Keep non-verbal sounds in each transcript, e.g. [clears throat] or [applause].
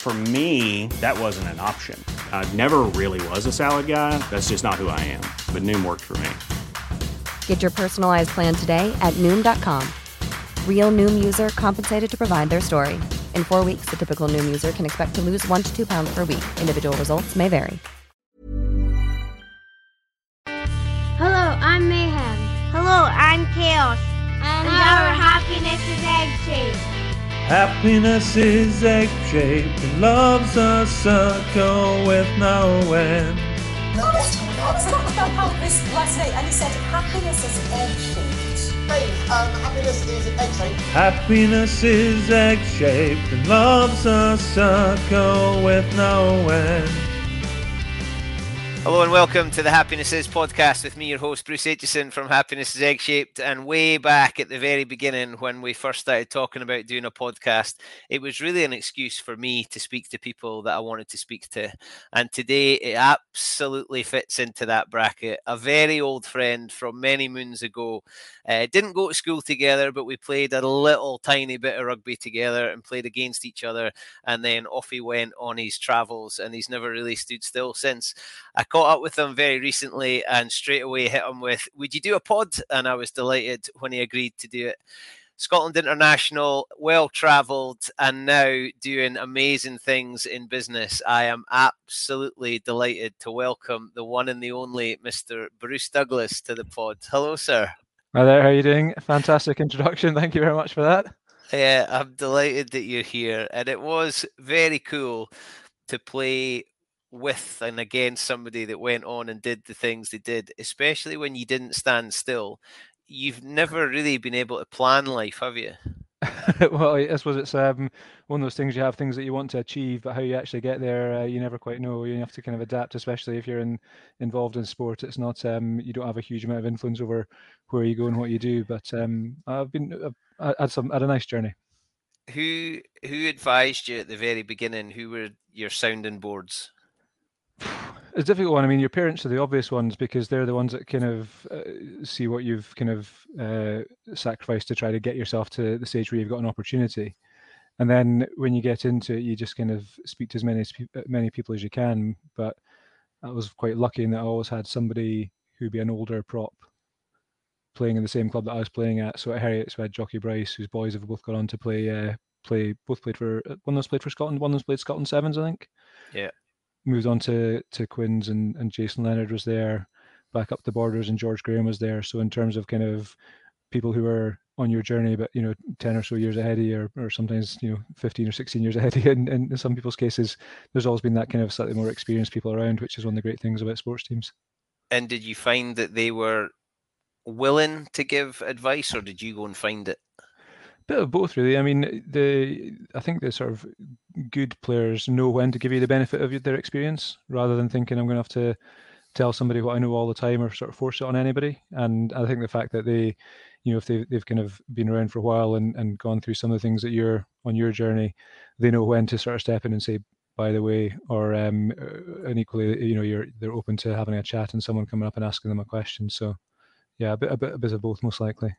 For me, that wasn't an option. I never really was a salad guy. That's just not who I am. But Noom worked for me. Get your personalized plan today at Noom.com. Real Noom user compensated to provide their story. In four weeks, the typical Noom user can expect to lose one to two pounds per week. Individual results may vary. Hello, I'm Mayhem. Hello, I'm Chaos. And, our happiness is egg shaped. Happiness is egg shaped and love's a circle with no end. I was talking about this last night and he said happiness is egg shaped. Hey, um, happiness is egg shaped. Happiness is egg shaped and love's a circle with no end. Hello and welcome to the Happiness Is podcast with me, your host Bruce Aitchison from Happiness is Egg Shaped. And way back at the very beginning, when we first started talking about doing a podcast, it was really an excuse for me to speak to people that I wanted to speak to. And today it absolutely fits into that bracket. A very old friend from many moons ago. Uh, didn't go to school together, but we played a little tiny bit of rugby together and played against each other. And then off he went on his travels, and he's never really stood still since. I caught up with him very recently and straight away hit him with, Would you do a pod? And I was delighted when he agreed to do it. Scotland International, well travelled, and now doing amazing things in business. I am absolutely delighted to welcome the one and the only Mr. Bruce Douglas to the pod. Hello, sir. Hi there, how are you doing? Fantastic introduction. Thank you very much for that. Yeah, I'm delighted that you're here. And it was very cool to play with and against somebody that went on and did the things they did, especially when you didn't stand still. You've never really been able to plan life, have you? [laughs] well, I suppose it's um, one of those things you have things that you want to achieve, but how you actually get there, uh, you never quite know. You have to kind of adapt, especially if you're in, involved in sport. It's not um, you don't have a huge amount of influence over where you go and what you do. But um, I've been uh, had some had a nice journey. Who who advised you at the very beginning? Who were your sounding boards? It's a difficult one. I mean, your parents are the obvious ones because they're the ones that kind of uh, see what you've kind of uh, sacrificed to try to get yourself to the stage where you've got an opportunity. And then when you get into it, you just kind of speak to as many uh, many people as you can. But I was quite lucky in that I always had somebody who'd be an older prop playing in the same club that I was playing at. So at Heriots, we had Jockey Bryce, whose boys have both gone on to play uh, play both played for one of played for Scotland, one of those played Scotland Sevens, I think. Yeah moved on to to Quins and, and Jason Leonard was there, back up the borders and George Graham was there. So in terms of kind of people who were on your journey, but you know, ten or so years ahead of you, or, or sometimes you know, fifteen or sixteen years [laughs] ahead of you. In, in some people's cases, there's always been that kind of slightly more experienced people around, which is one of the great things about sports teams. And did you find that they were willing to give advice, or did you go and find it? Bit of both really i mean the i think the sort of good players know when to give you the benefit of their experience rather than thinking i'm going to have to tell somebody what i know all the time or sort of force it on anybody and i think the fact that they you know if they've, they've kind of been around for a while and, and gone through some of the things that you're on your journey they know when to sort of step in and say by the way, or um, uh, and equally, you know, you're they're open to having a chat and someone coming up and asking them a question. So, yeah, a bit, a bit, a bit of both, most likely.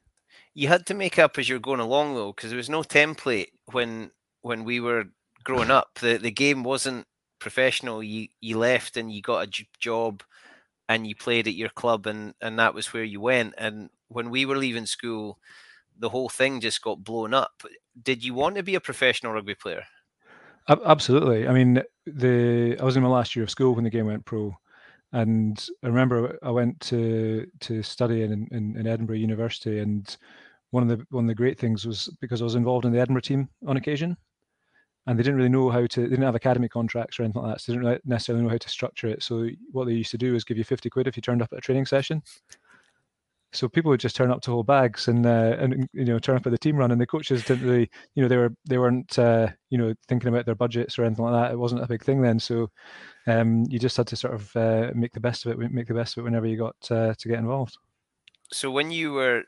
You had to make up as you're going along though, because there was no template when when we were growing up. The the game wasn't professional. You you left and you got a job, and you played at your club, and and that was where you went. And when we were leaving school, the whole thing just got blown up. Did you want to be a professional rugby player? Absolutely. I mean, the I was in my last year of school when the game went pro, and I remember I went to to study in, in, in Edinburgh University, and one of the one of the great things was because I was involved in the Edinburgh team on occasion, and they didn't really know how to. They didn't have academy contracts or anything like that, so they didn't necessarily know how to structure it. So what they used to do is give you fifty quid if you turned up at a training session. So people would just turn up to hold bags and uh, and you know turn up at the team run, and the coaches didn't really you know they were they weren't uh, you know thinking about their budgets or anything like that. It wasn't a big thing then, so um, you just had to sort of uh, make the best of it, make the best of it whenever you got uh, to get involved. So when you were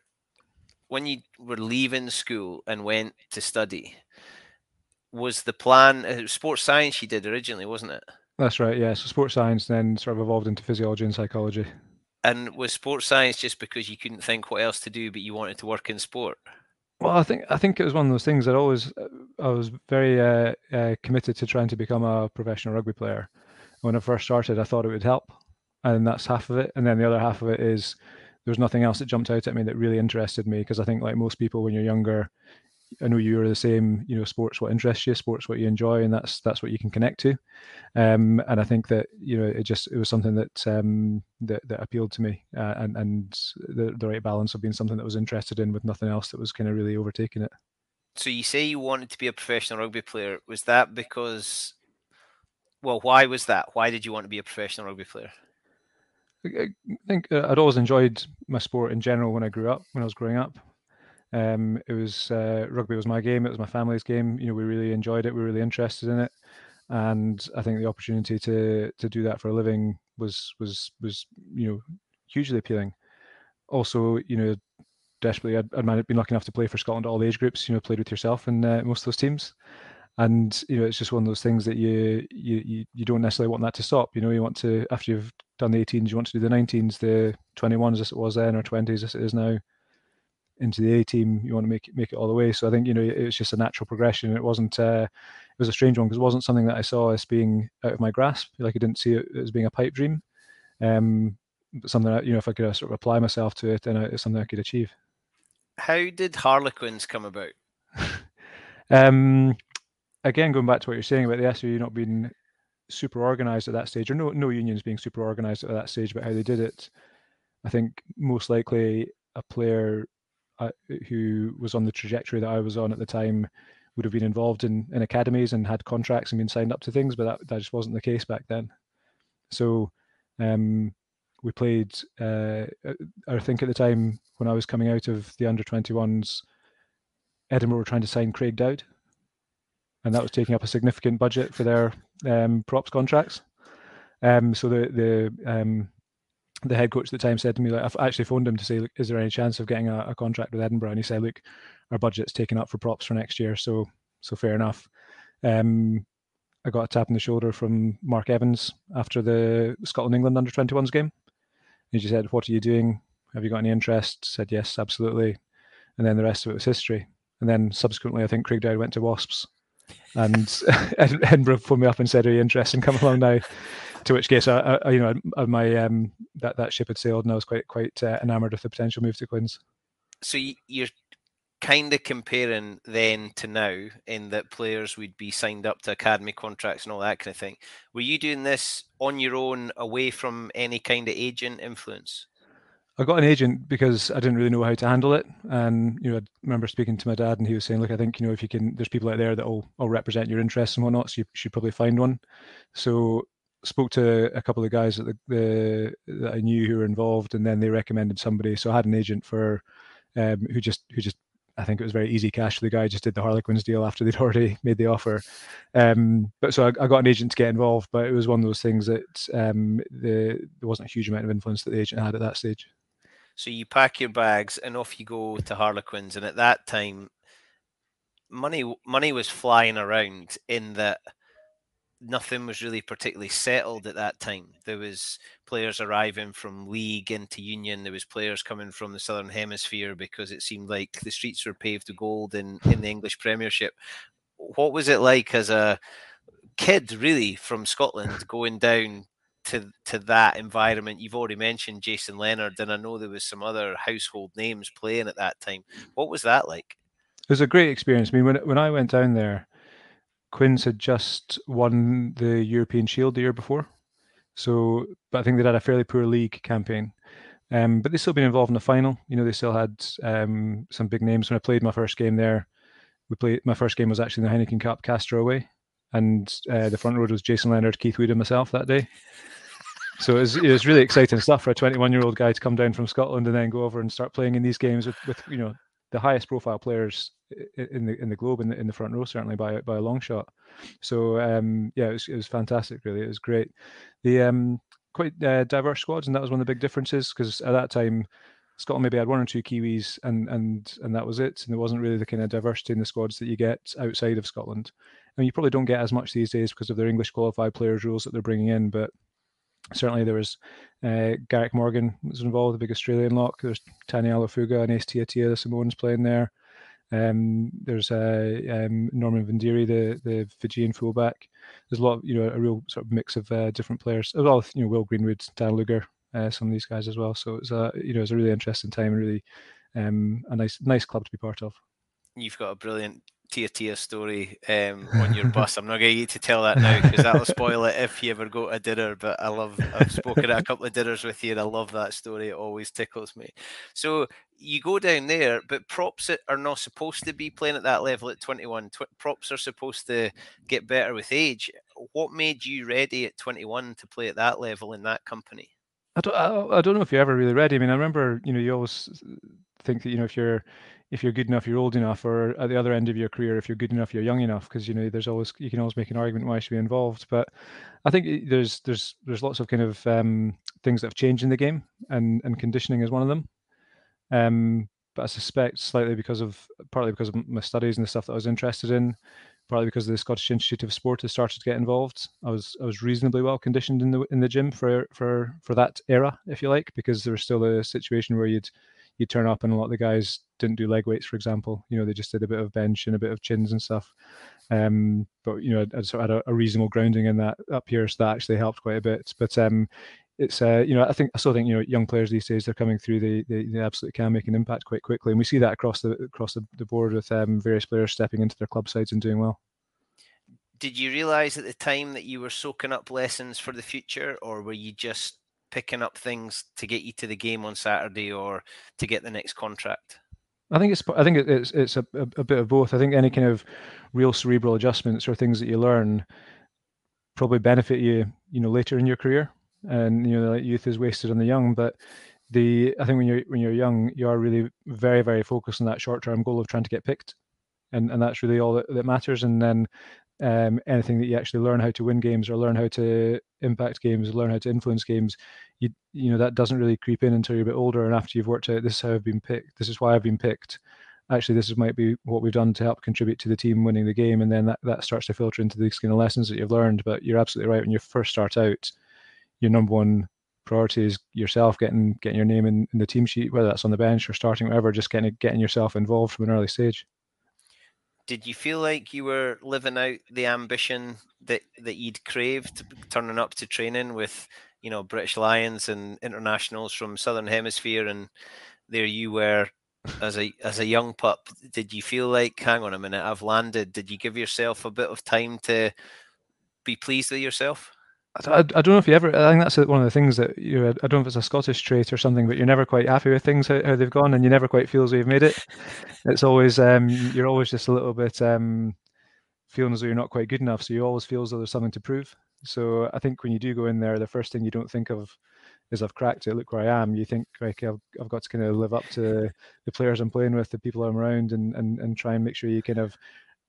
when you were leaving school and went to study, was the plan uh, sports science you did originally, wasn't it? That's right. Yeah. So sports science then sort of evolved into physiology and psychology. And was sports science just because you couldn't think what else to do, but you wanted to work in sport? Well, I think I think it was one of those things that always I was very uh, uh, committed to trying to become a professional rugby player. When I first started, I thought it would help, and that's half of it. And then the other half of it is there's nothing else that jumped out at me that really interested me because I think like most people when you're younger, I know you are the same. You know, sports what interests you, sports what you enjoy, and that's that's what you can connect to. Um, and I think that you know it just it was something that um, that, that appealed to me, uh, and and the the right balance of being something that was interested in with nothing else that was kind of really overtaking it. So you say you wanted to be a professional rugby player. Was that because? Well, why was that? Why did you want to be a professional rugby player? I think uh, I'd always enjoyed my sport in general when I grew up. When I was growing up, um, it was uh, rugby was my game. It was my family's game. You know, we really enjoyed it. We were really interested in it, and I think the opportunity to to do that for a living was was was you know hugely appealing. Also, you know, desperately, I'd, I'd been lucky enough to play for Scotland all age groups. You know, played with yourself in uh, most of those teams, and you know, it's just one of those things that you you you don't necessarily want that to stop. You know, you want to after you've done the 18s, you want to do the 19s, the 21s as it was then, or 20s as it is now into the A team, you want to make it make it all the way. So I think you know it was just a natural progression. It wasn't. Uh, it was a strange one because it wasn't something that I saw as being out of my grasp. Like I didn't see it as being a pipe dream. Um, but something that you know, if I could uh, sort of apply myself to it, then it's something I could achieve. How did Harlequins come about? [laughs] um, again, going back to what you're saying about the SRU not being super organized at that stage, or no no unions being super organized at that stage, but how they did it. I think most likely a player uh, who was on the trajectory that I was on at the time would have been involved in, in academies and had contracts and been signed up to things, but that, that just wasn't the case back then. So um, we played, uh, I think at the time when I was coming out of the under 21s, Edinburgh were trying to sign Craig Dowd, and that was taking up a significant budget for their um, props contracts. Um, so the the um, the head coach at the time said to me, like, I've actually phoned him to say, look, is there any chance of getting a, a, contract with Edinburgh? And he said, look, our budget's taken up for props for next year, so so fair enough. Um, I got a tap on the shoulder from Mark Evans after the Scotland England under 21s game. He just said, "What are you doing? Have you got any interest?" Said yes, absolutely. And then the rest of it was history. And then subsequently, I think Craig Dowd went to Wasps, and [laughs] Edinburgh phoned me up and said, "Are you interested in coming along now?" to which case, I, I you know, my um, that that ship had sailed, and I was quite quite uh, enamoured of the potential move to Quins. So you're kind of comparing then to now, in that players would be signed up to academy contracts and all that kind of thing. Were you doing this on your own, away from any kind of agent influence? I got an agent because I didn't really know how to handle it, and you know, I remember speaking to my dad, and he was saying, "Look, I think you know if you can, there's people out there that will, will represent your interests and whatnot, so you should probably find one." So spoke to a couple of guys that the, the, that I knew who were involved, and then they recommended somebody. So I had an agent for um, who just who just I think it was very easy cash for the guy. Just did the Harlequins deal after they'd [laughs] already made the offer. Um, but so I, I, got an agent to get involved, but it was one of those things that um, the, there wasn't a huge amount of influence that the agent had at that stage. So you pack your bags and off you go to Harlequins, and at that time, money money was flying around in that nothing was really particularly settled at that time. There was players arriving from league into union. There was players coming from the southern hemisphere because it seemed like the streets were paved with gold in in the English Premiership. What was it like as a kid, really, from Scotland going down to to that environment? You've already mentioned Jason Leonard, and I know there was some other household names playing at that time. What was that like? It was a great experience. I mean, when when I went down there Quins had just won the European Shield the year before. So, but I think they'd had a fairly poor league campaign. Um, but they still been involved in the final. You know, they still had um, some big names. When I played my first game there, we played. My first game was actually in the Heineken Cup, Castres away, and uh, the front row was Jason Leonard, Keith Wood, and myself that day. So it was, it was really exciting stuff for a 21 year old guy to come down from Scotland and then go over and start playing in these games with, with you know the highest profile players in the in the globe in the in the front row certainly by by a long shot. So um, yeah, it was, it was fantastic. Really, it was great. The um, quite uh, diverse squads, and that was one of the big differences because at that time. Scotland maybe had one or two Kiwis, and and and that was it. And there wasn't really the kind of diversity in the squads that you get outside of Scotland. I mean, you probably don't get as much these days because of their English qualified players rules that they're bringing in. But certainly there was uh, Garrick Morgan was involved, the big Australian lock. There's Tani Alofuga and Ace Tia Tia, the playing there. Um, there's uh, um, Norman Vindiri, the the Fijian fullback. There's a lot, of, you know, a real sort of mix of uh, different players, as well you know Will Greenwood, Dan Luger, uh, some of these guys as well. So it's a you know it's a really interesting time and really um, a nice nice club to be part of. You've got a brilliant Tia Tia story um, on your [laughs] bus. I'm not going to get to tell that now because that'll spoil it if you ever go to a dinner. But I love, I've spoken at a couple of dinners with you and I love that story. It always tickles me. So you go down there, but props are not supposed to be playing at that level at 21. Tw- props are supposed to get better with age. What made you ready at 21 to play at that level in that company? I don't, I, I don't know if you're ever really ready. I mean, I remember, you know, you always think that, you know, if you're, if you're good enough, you're old enough, or at the other end of your career, if you're good enough, you're young enough, because you know there's always you can always make an argument why you should be involved. But I think there's there's there's lots of kind of um, things that have changed in the game, and and conditioning is one of them. Um, but I suspect slightly because of partly because of my studies and the stuff that I was interested in, partly because the Scottish Institute of Sport has started to get involved. I was I was reasonably well conditioned in the in the gym for for for that era, if you like, because there was still a situation where you'd you turn up and a lot of the guys didn't do leg weights, for example. You know, they just did a bit of bench and a bit of chins and stuff. Um, but you know, I sort of had a, a, reasonable grounding in that up here, so that actually helped quite a bit. But um, it's uh, you know, I think I still think you know, young players these days they're coming through. They they, they absolutely can make an impact quite quickly, and we see that across the across the, the board with um, various players stepping into their club sides and doing well did you realize at the time that you were soaking up lessons for the future or were you just picking up things to get you to the game on Saturday or to get the next contract? I think it's I think it's it's a, a, bit of both. I think any kind of real cerebral adjustments or things that you learn probably benefit you, you know, later in your career. And you know, youth is wasted on the young, but the I think when you're when you're young, you are really very very focused on that short term goal of trying to get picked, and and that's really all that, that matters. And then um, anything that you actually learn how to win games or learn how to impact games, learn how to influence games, you you know that doesn't really creep in until you're a bit older and after you've worked out this is how I've been picked, this is why I've been picked. Actually, this is, might be what we've done to help contribute to the team winning the game, and then that, that starts to filter into the kind of lessons that you've learned. But you're absolutely right. When you first start out, your number one priority is yourself getting getting your name in, in the team sheet, whether that's on the bench or starting, whatever. Just getting getting yourself involved from an early stage did you feel like you were living out the ambition that that you'd craved turning up to training with you know british lions and internationals from southern hemisphere and there you were as a as a young pup? Did you feel like hang on a minute i've landed did you give yourself a bit of time to be pleased with yourself I, I don't know if you ever. I think that's one of the things that you. Know, I don't know if it's a Scottish trait or something, but you're never quite happy with things how, how they've gone, and you never quite feel as though you've made it. It's always um, you're always just a little bit um, feeling as though you're not quite good enough. So you always feel as though there's something to prove. So I think when you do go in there, the first thing you don't think of is I've cracked it. Look where I am. You think like I've, I've got to kind of live up to the players I'm playing with, the people I'm around, and and and try and make sure you kind of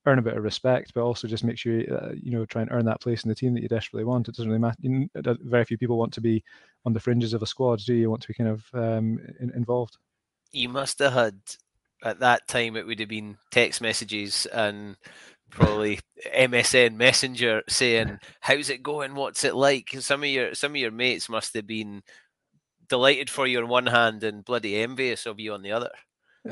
earn a bit of respect, but also just make sure uh, you know try and earn that place in the team that you desperately want. It doesn't really matter. You know, very few people want to be on the fringes of a squad. Do you want to be kind of um, in, involved? You must have had at that time. It would have been text messages and probably [laughs] MSN Messenger saying, "How's it going? What's it like?" Some of your some of your mates must have been delighted for you on one hand and bloody envious of you on the other.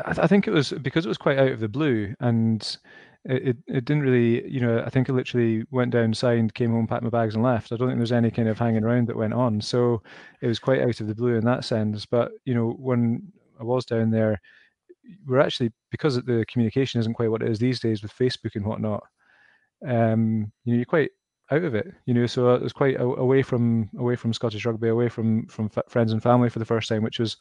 I, th- I think it was because it was quite out of the blue, and it, it, didn't really, you know, I think I literally went down, signed, came home, packed my bags, and left. I don't think there's any kind of hanging around that went on. So it was quite out of the blue in that sense. But you know, when I was down there, we're actually because the communication isn't quite what it is these days with Facebook and whatnot. Um, you know, you're quite out of it, you know. So it was quite away from away from Scottish rugby, away from from friends and family for the first time, which was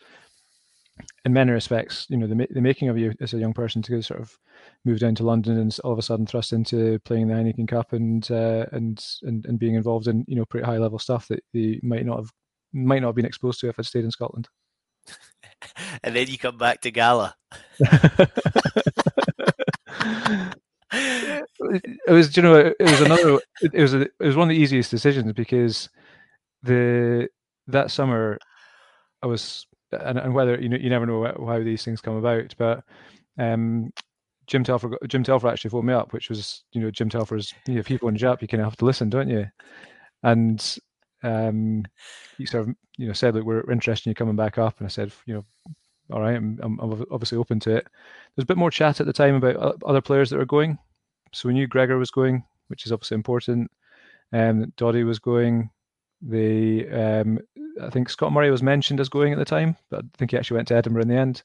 in many respects, you know, the the making of you as a young person to sort of move down to London and all of a sudden thrust into playing the Heineken Cup and uh, and and and being involved in you know pretty high level stuff that you might not have might not have been exposed to if I'd stayed in Scotland. [laughs] and then you come back to Gala. [laughs] it was, you know, it was another. It was a, it was one of the easiest decisions because the that summer I was and, and whether you know you never know how these things come about, but um, Jim Telfer Jim Telfer actually phoned me up, which was you know Jim Telfer's you know people in Jap you kind of have to listen, don't you? And um, he sort of you know said that we're interested in you coming back up, and I said you know all right, I'm, I'm obviously open to it. There's a bit more chat at the time about other players that are going. So we knew Gregor was going, which is obviously important. Um, Doddie was going. The um, I think Scott Murray was mentioned as going at the time, but I think he actually went to Edinburgh in the end.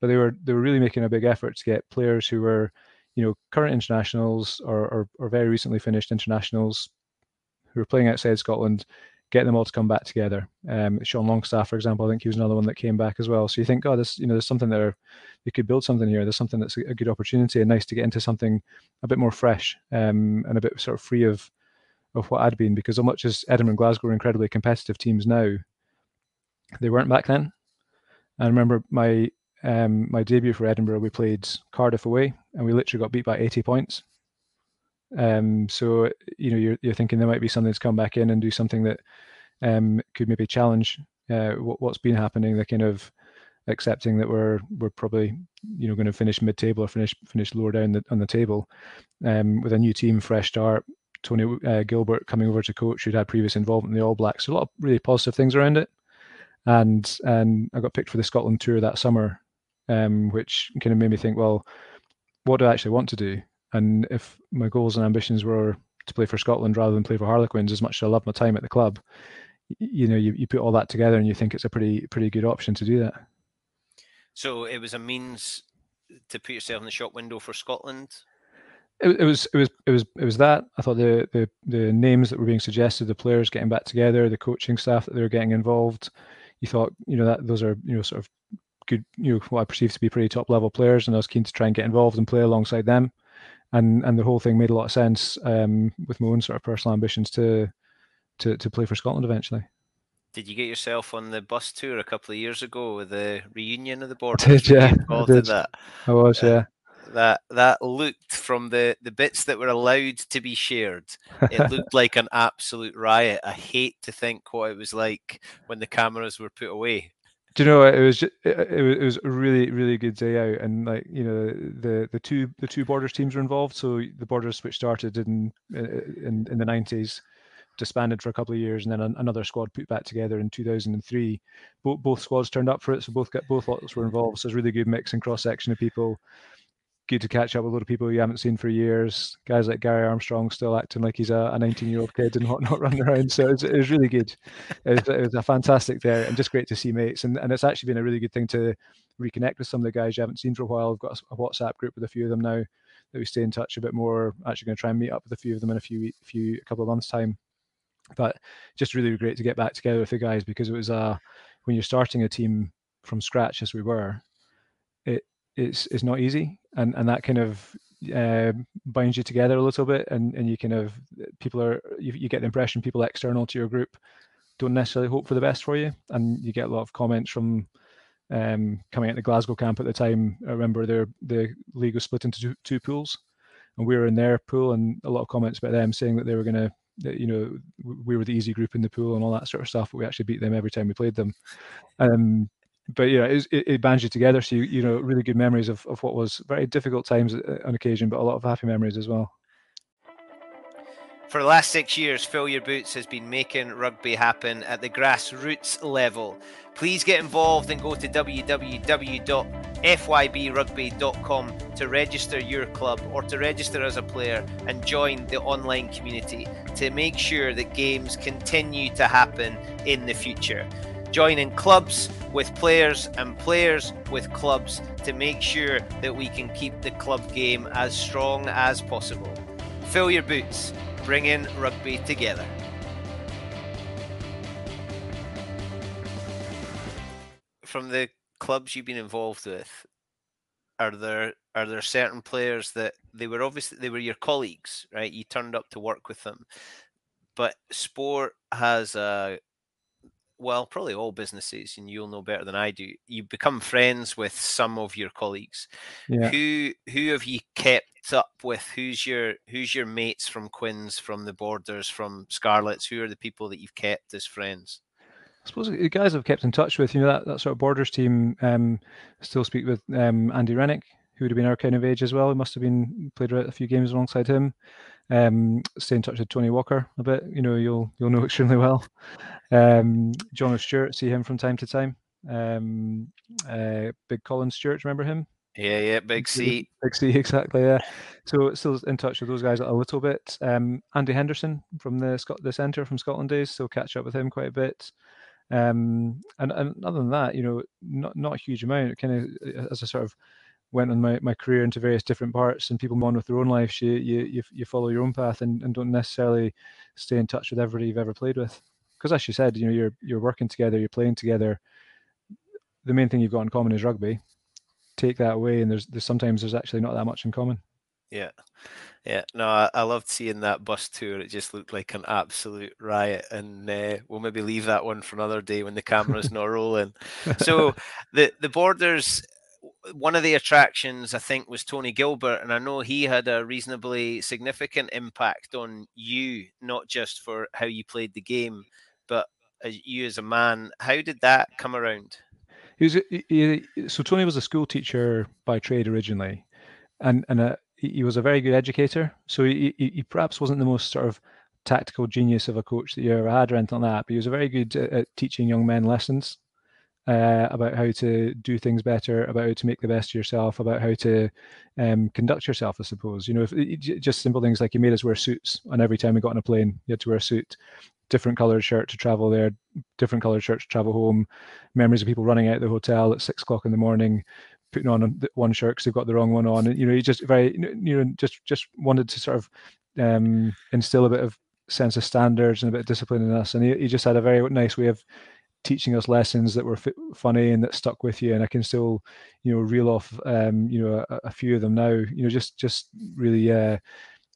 But they were they were really making a big effort to get players who were, you know, current internationals or or, or very recently finished internationals who were playing outside Scotland get them all to come back together. Um, Shaun Longstaff, for example, I think he was another one that came back as well. So you think, oh, this, you know, there's something there. You could build something here. There's something that's a, a good opportunity and nice to get into something a bit more fresh um, and a bit sort of free of of what I'd been. Because as much as Edinburgh and Glasgow are incredibly competitive teams now, they weren't back then. I remember my um, my debut for Edinburgh, we played Cardiff away, and we literally got beat by 80 points. Um, so you know you're you're thinking there might be something to come back in and do something that um, could maybe challenge uh, what, what's been happening. The kind of accepting that we're we're probably you know going to finish mid table or finish finish lower down the, on the table um, with a new team, fresh start. Tony uh, Gilbert coming over to coach who'd had previous involvement in the All Blacks. So a lot of really positive things around it. And and I got picked for the Scotland tour that summer, um, which kind of made me think, well, what do I actually want to do? And if my goals and ambitions were to play for Scotland rather than play for Harlequins, as much as I love my time at the club, you know, you, you put all that together and you think it's a pretty pretty good option to do that. So it was a means to put yourself in the shop window for Scotland. It, it, was it was it was it was that I thought the, the the names that were being suggested, the players getting back together, the coaching staff that they were getting involved. You thought you know that those are you know sort of good you know what I perceive to be pretty top level players, and I was keen to try and get involved and play alongside them and and the whole thing made a lot of sense um, with my own sort of personal ambitions to to to play for Scotland eventually. Did you get yourself on the bus tour a couple of years ago with the reunion of the [laughs] board? Did yeah, I did. That? I was uh, yeah. That that looked from the the bits that were allowed to be shared. It [laughs] looked like an absolute riot. I hate to think what it was like when the cameras were put away do you know it was just, it, it, was a really really good day out and like you know the the two the two borders teams were involved so the borders which started in in, in the 90s disbanded for a couple of years and then another squad put back together in 2003 both both squads turned up for it so both got both lots were involved so it's a really good mix and cross section of people good to catch up with a lot of people you haven't seen for years. Guys like Gary Armstrong still acting like he's a 19 year old kid and whatnot running around. So it was, it was really good. It was, it was, a fantastic day and just great to see mates. And, and it's actually been a really good thing to reconnect with some of the guys you haven't seen for a while. I've got a WhatsApp group with a few of them now that we stay in touch a bit more. Actually, going to try and meet up with a few of them in a few, few, a couple of months' time. But just really great to get back together with the guys because it was uh, when you're starting a team from scratch as we were, it it's it's not easy, and and that kind of uh, binds you together a little bit, and and you kind of people are you, you get the impression people external to your group don't necessarily hope for the best for you, and you get a lot of comments from um, coming out the Glasgow camp at the time. I remember their the league was split into two, two pools, and we were in their pool, and a lot of comments about them saying that they were going to that you know we were the easy group in the pool and all that sort of stuff. But we actually beat them every time we played them. Um, but yeah, it, it, it, bands you together. So you, you know, really good memories of, of what was very difficult times uh, on occasion, but a lot of happy memories as well. For the last six years, Fill Your Boots has been making rugby happen at the grassroots level. Please get involved and go to www.fybrugby.com to register your club or to register as a player and join the online community to make sure that games continue to happen in the future. Join in clubs with players and players with clubs to make sure that we can keep the club game as strong as possible. Fill your boots, bringing rugby together. From the clubs you've been involved with, are there are there certain players that they were obviously they were your colleagues, right? You turned up to work with them, but sport has a well, probably all businesses, and you'll know better than I do. You become friends with some of your colleagues. Yeah. Who who have you kept up with? Who's your who's your mates from Quins, from the Borders, from Scarlets? Who are the people that you've kept as friends? I suppose the guys I've kept in touch with, you know, that, that sort of Borders team. Um, still speak with um, Andy Rennick, who would have been our kind of age as well. He must have been played a few games alongside him. Um, stay in touch with Tony Walker a bit. You know, you'll you'll know [laughs] extremely well. Um, John Stewart, see him from time to time. Um, uh, Big Colin Stewart, remember him? Yeah, yeah, Big C. Big C, [laughs] exactly. Yeah. So still in touch with those guys a little bit. Um, Andy Henderson from the Scot the centre from Scotland days, so catch up with him quite a bit. Um, and, and other than that, you know, not not a huge amount. Kind of as a sort of went on my, my career into various different parts and people move on with their own lives you you you, follow your own path and, and don't necessarily stay in touch with everybody you've ever played with. Because as you said you know you're you're working together you're playing together. The main thing you've got in common is rugby. Take that away and there's, there's sometimes there's actually not that much in common. Yeah. Yeah. No I, I loved seeing that bus tour. It just looked like an absolute riot. And uh, we'll maybe leave that one for another day when the camera's not rolling. So [laughs] the the borders one of the attractions I think was Tony Gilbert, and I know he had a reasonably significant impact on you, not just for how you played the game, but as you as a man. How did that come around? He was he, so Tony was a school teacher by trade originally, and and uh, a, he was a very good educator. So he, he, perhaps wasn't the most sort of tactical genius of a coach that you ever had or anything like that, but he was a very good at, at teaching young men lessons uh, about how to do things better, about how to make the best of yourself, about how to um, conduct yourself. I suppose you know, if, just simple things like he made us wear suits, and every time we got on a plane, you had to wear a suit. Different coloured shirt to travel there, different coloured shirt to travel home. Memories of people running out of the hotel at six o'clock in the morning, putting on one shirt because they've got the wrong one on. And, you know, he just very, you know, just just wanted to sort of um, instill a bit of sense of standards and a bit of discipline in us. And he, he just had a very nice way of teaching us lessons that were funny and that stuck with you and i can still you know reel off um, you know a, a, few of them now. You know just just really uh,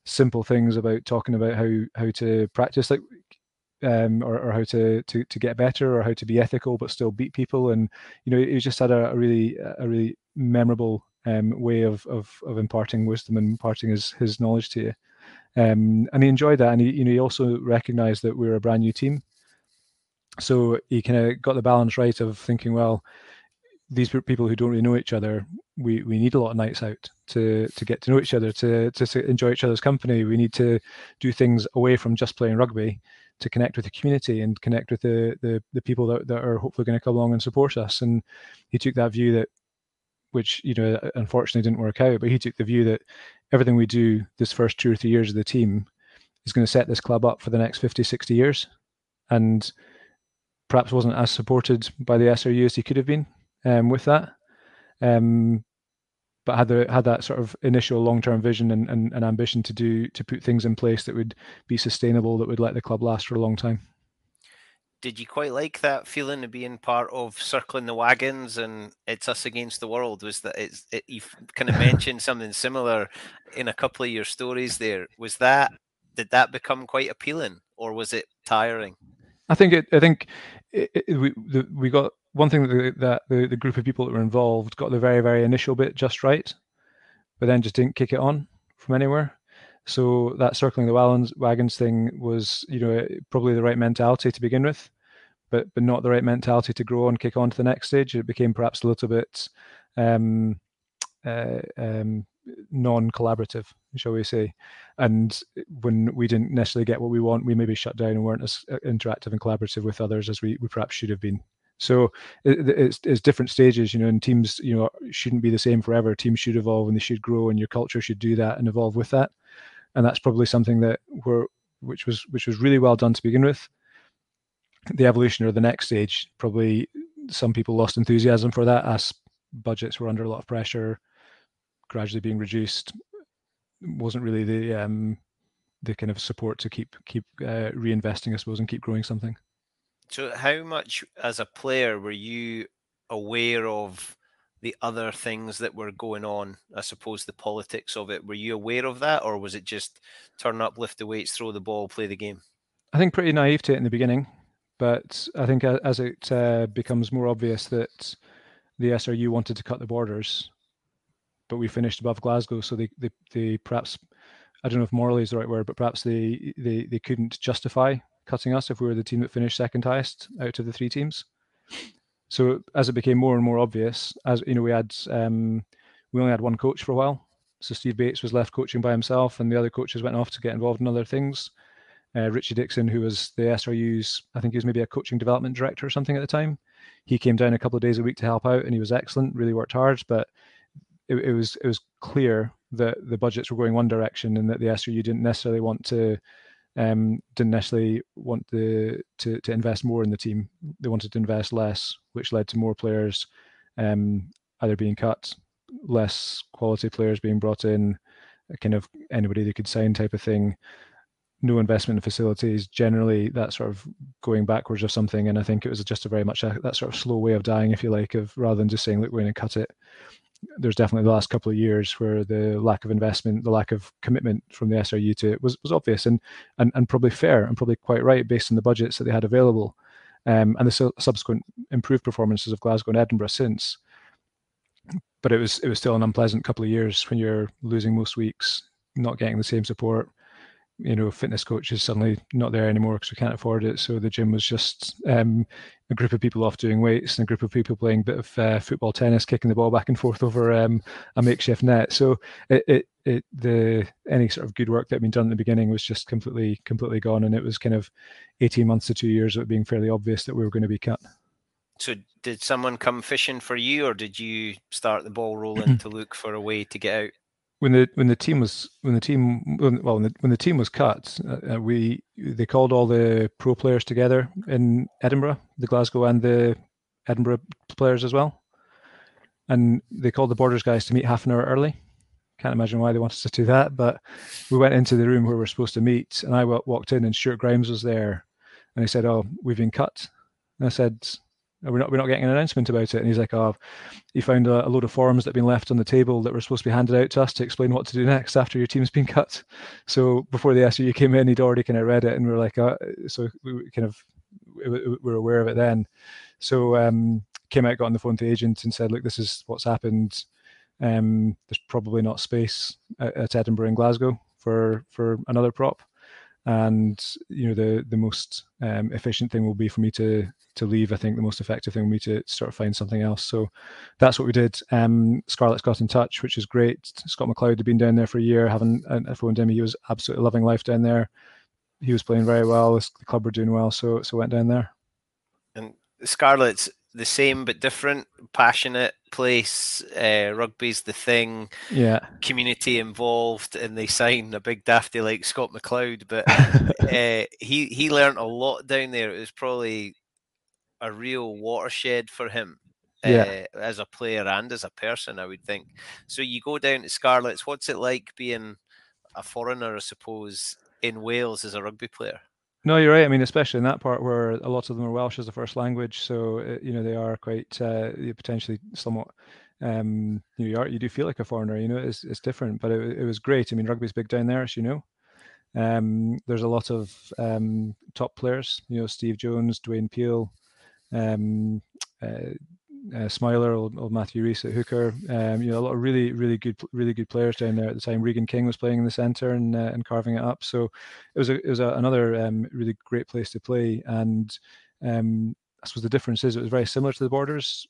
simple things about talking about how how to practice like um, or, or how to, to to get better or how to be ethical but still beat people. And you know it, he just had a, a really a really memorable um, way of, of of imparting wisdom and imparting his his knowledge to you. Um, and he enjoyed that. And he you know he also recognized that we were a brand new team so he kind of got the balance right of thinking, well, these people who don't really know each other, we, we need a lot of nights out to to get to know each other, to, to enjoy each other's company. We need to do things away from just playing rugby to connect with the community and connect with the the, the people that, that are hopefully going to come along and support us. And he took that view that, which you know uh, unfortunately didn't work out, but he took the view that everything we do this first two or three years of the team is going to set this club up for the next 50, 60 years. And perhaps wasn't as supported by the SRU as he could have been um, with that. Um, but had the, had that sort of initial long term vision and, and, and, ambition to do to put things in place that would be sustainable, that would let the club last for a long time. Did you quite like that feeling of being part of circling the wagons and it's us against the world? Was that it's it, you've kind of mentioned [laughs] something similar in a couple of your stories there? Was that did that become quite appealing or was it tiring? I think it. I think it, it, we the, we got one thing that, that the, the group of people that were involved got the very very initial bit just right, but then just didn't kick it on from anywhere. So that circling the wagons wagons thing was you know probably the right mentality to begin with, but but not the right mentality to grow and kick on to the next stage. It became perhaps a little bit um, uh, um, non-collaborative shall we say. And when we didn't necessarily get what we want, we maybe shut down and weren't as uh, interactive and collaborative with others as we, we perhaps should have been. So it, it's, it's different stages, you know, and teams, you know, shouldn't be the same forever. Teams should evolve and they should grow, and your culture should do that and evolve with that. And that's probably something that we're, which was which was really well done to begin with. The evolution or the next stage, probably some people lost enthusiasm for that as budgets were under a lot of pressure, gradually being reduced. Wasn't really the um, the kind of support to keep keep uh, reinvesting, I suppose, and keep growing something. So, how much as a player were you aware of the other things that were going on? I suppose the politics of it. Were you aware of that, or was it just turn up, lift the weights, throw the ball, play the game? I think pretty naive to it in the beginning, but I think as it uh, becomes more obvious that the SRU wanted to cut the borders, but we finished above Glasgow, so they they, they perhaps I don't know if morally is the right word, but perhaps they they they couldn't justify cutting us if we were the team that finished second highest out of the three teams. So as it became more and more obvious, as you know, we had um, we only had one coach for a while. So Steve Bates was left coaching by himself, and the other coaches went off to get involved in other things. Uh, Richie Dixon, who was the SRU's, I think he was maybe a coaching development director or something at the time. He came down a couple of days a week to help out, and he was excellent. Really worked hard, but it, it was it was clear that the budgets were going one direction, and that the SRU didn't necessarily want to um, didn't necessarily want the, to, to invest more in the team. They wanted to invest less, which led to more players um, either being cut, less quality players being brought in, kind of anybody they could sign type of thing. No investment in facilities. Generally, that sort of going backwards of something. And I think it was just a very much a, that sort of slow way of dying, if you like, of rather than just saying, look, we're going to cut it there's definitely the last couple of years where the lack of investment, the lack of commitment from the SRU to it was, was obvious and, and and probably fair and probably quite right based on the budgets that they had available, um, and the su- subsequent improved performances of Glasgow and Edinburgh since. But it was it was still an unpleasant couple of years when you're losing most weeks, not getting the same support, you know, fitness coach is suddenly not there anymore because we can't afford it. So the gym was just um, a group of people off doing weights and a group of people playing a bit of uh, football tennis, kicking the ball back and forth over um, a makeshift net. So it, it, it, the any sort of good work that had been done at the beginning was just completely, completely gone. And it was kind of 18 months to two years of it being fairly obvious that we were going to be cut. So did someone come fishing for you or did you start the ball rolling [clears throat] to look for a way to get out? When the when the team was when the team well when the, when the team was cut, uh, we they called all the pro players together in Edinburgh, the Glasgow and the Edinburgh players as well, and they called the Borders guys to meet half an hour early. Can't imagine why they wanted to do that, but we went into the room where we are supposed to meet, and I walked in, and Stuart Grimes was there, and he said, "Oh, we've been cut." And I said, we're not we're not getting an announcement about it. And he's like, oh, he found a, a, load of forms that have been left on the table that were supposed to be handed out to us to explain what to do next after your team's been [laughs] cut. So before the SRU came in, he'd already kind of read it, and we are like, uh, so we kind of we were aware of it then. So um, came out, got on the phone to the agent, and said, look, this is what's happened. Um, there's probably not space at, at Edinburgh and Glasgow for for another prop and you know the the most um, efficient thing will be for me to to leave. I think the most effective thing will be to sort of find something else. So that's what we did. Um, Scarlets got in touch, which is great. Scott McLeod had been down there for a year, having a phoned him. He was absolutely loving life down there. He was playing very well. The club were doing well, so so went down there. And Scarlets the same but different, passionate place. Uh, rugby's the thing. Yeah. Community involved, and they sign a big dafty like Scott McLeod. But [laughs] uh, he he learned a lot down there. It was probably a real watershed for him. Yeah. Uh, as a player and as a person, I would think. So you go down to Scarlets. What's it like being a foreigner, I suppose, in Wales as a rugby player? No, you're right. I mean, especially in that part where a lot of them are Welsh as a first language, so uh, you know they are quite uh, potentially somewhat. Um, you are you do feel like a foreigner. You know, it's it's different, but it, it was great. I mean, rugby's big down there, as you know. Um, there's a lot of um, top players. You know, Steve Jones, Dwayne Peel, um, uh, uh, Smiler, old, old, Matthew Rees at hooker. Um, you know, a lot of really, really good, really good players down there at the time. Regan King was playing in the centre and uh, and carving it up. So it was a, it was a, another um, really great place to play. And um, I suppose the difference is it was very similar to the Borders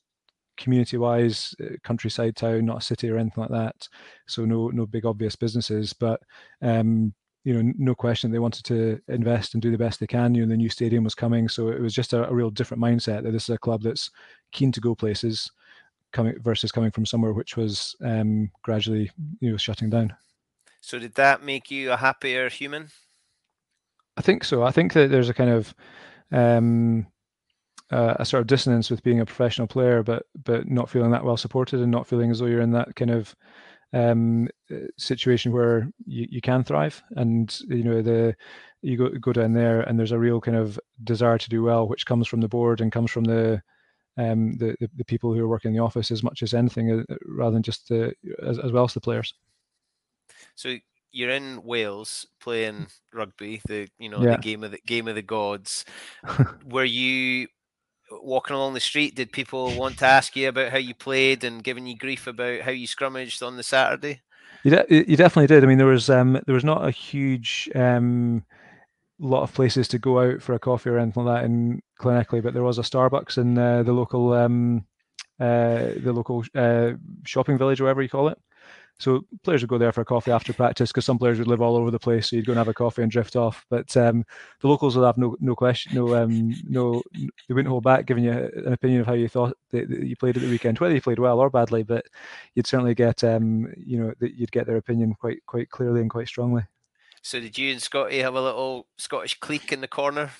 community-wise, uh, countryside town, not a city or anything like that. So no no big obvious businesses, but um, you know, no question they wanted to invest and do the best they can. You know, the new stadium was coming, so it was just a, a real different mindset that this is a club that's keen to go places, coming versus coming from somewhere which was um, gradually, you know, shutting down. So did that make you a happier human? I think so. I think that there's a kind of um, uh, a sort of dissonance with being a professional player, but but not feeling that well supported and not feeling as though you're in that kind of um, uh, situation where you, you can thrive. And you know the you go go down there and there's a real kind of desire to do well which comes from the board and comes from the um, the, the, the people who are working in the office as much as anything uh, rather than just the, as, as well as the players. So you're in Wales playing rugby the you know Yeah. the game of the game of the gods. [laughs] Were you walking along the street did people want to ask you about how you played and giving you grief about how you scrummaged on the Saturday You, de- you definitely did. I mean, there was um, there was not a huge um, lot of places to go out for a coffee or anything like that in Llanelli, but there was a Starbucks in uh, the local um, uh, the local uh, shopping village, or whatever you call it. So players would go there for a coffee after practice because some players would live all over the place. So you'd go and have a coffee and drift off. But um, the locals would have no no question, no um, no they wouldn't hold back giving you an opinion of how you thought that, that you played at the weekend, whether you played well or badly. But you'd certainly get um, you know that you'd get their opinion quite quite clearly and quite strongly. so did you and Scotty have a little Scottish clique in the corner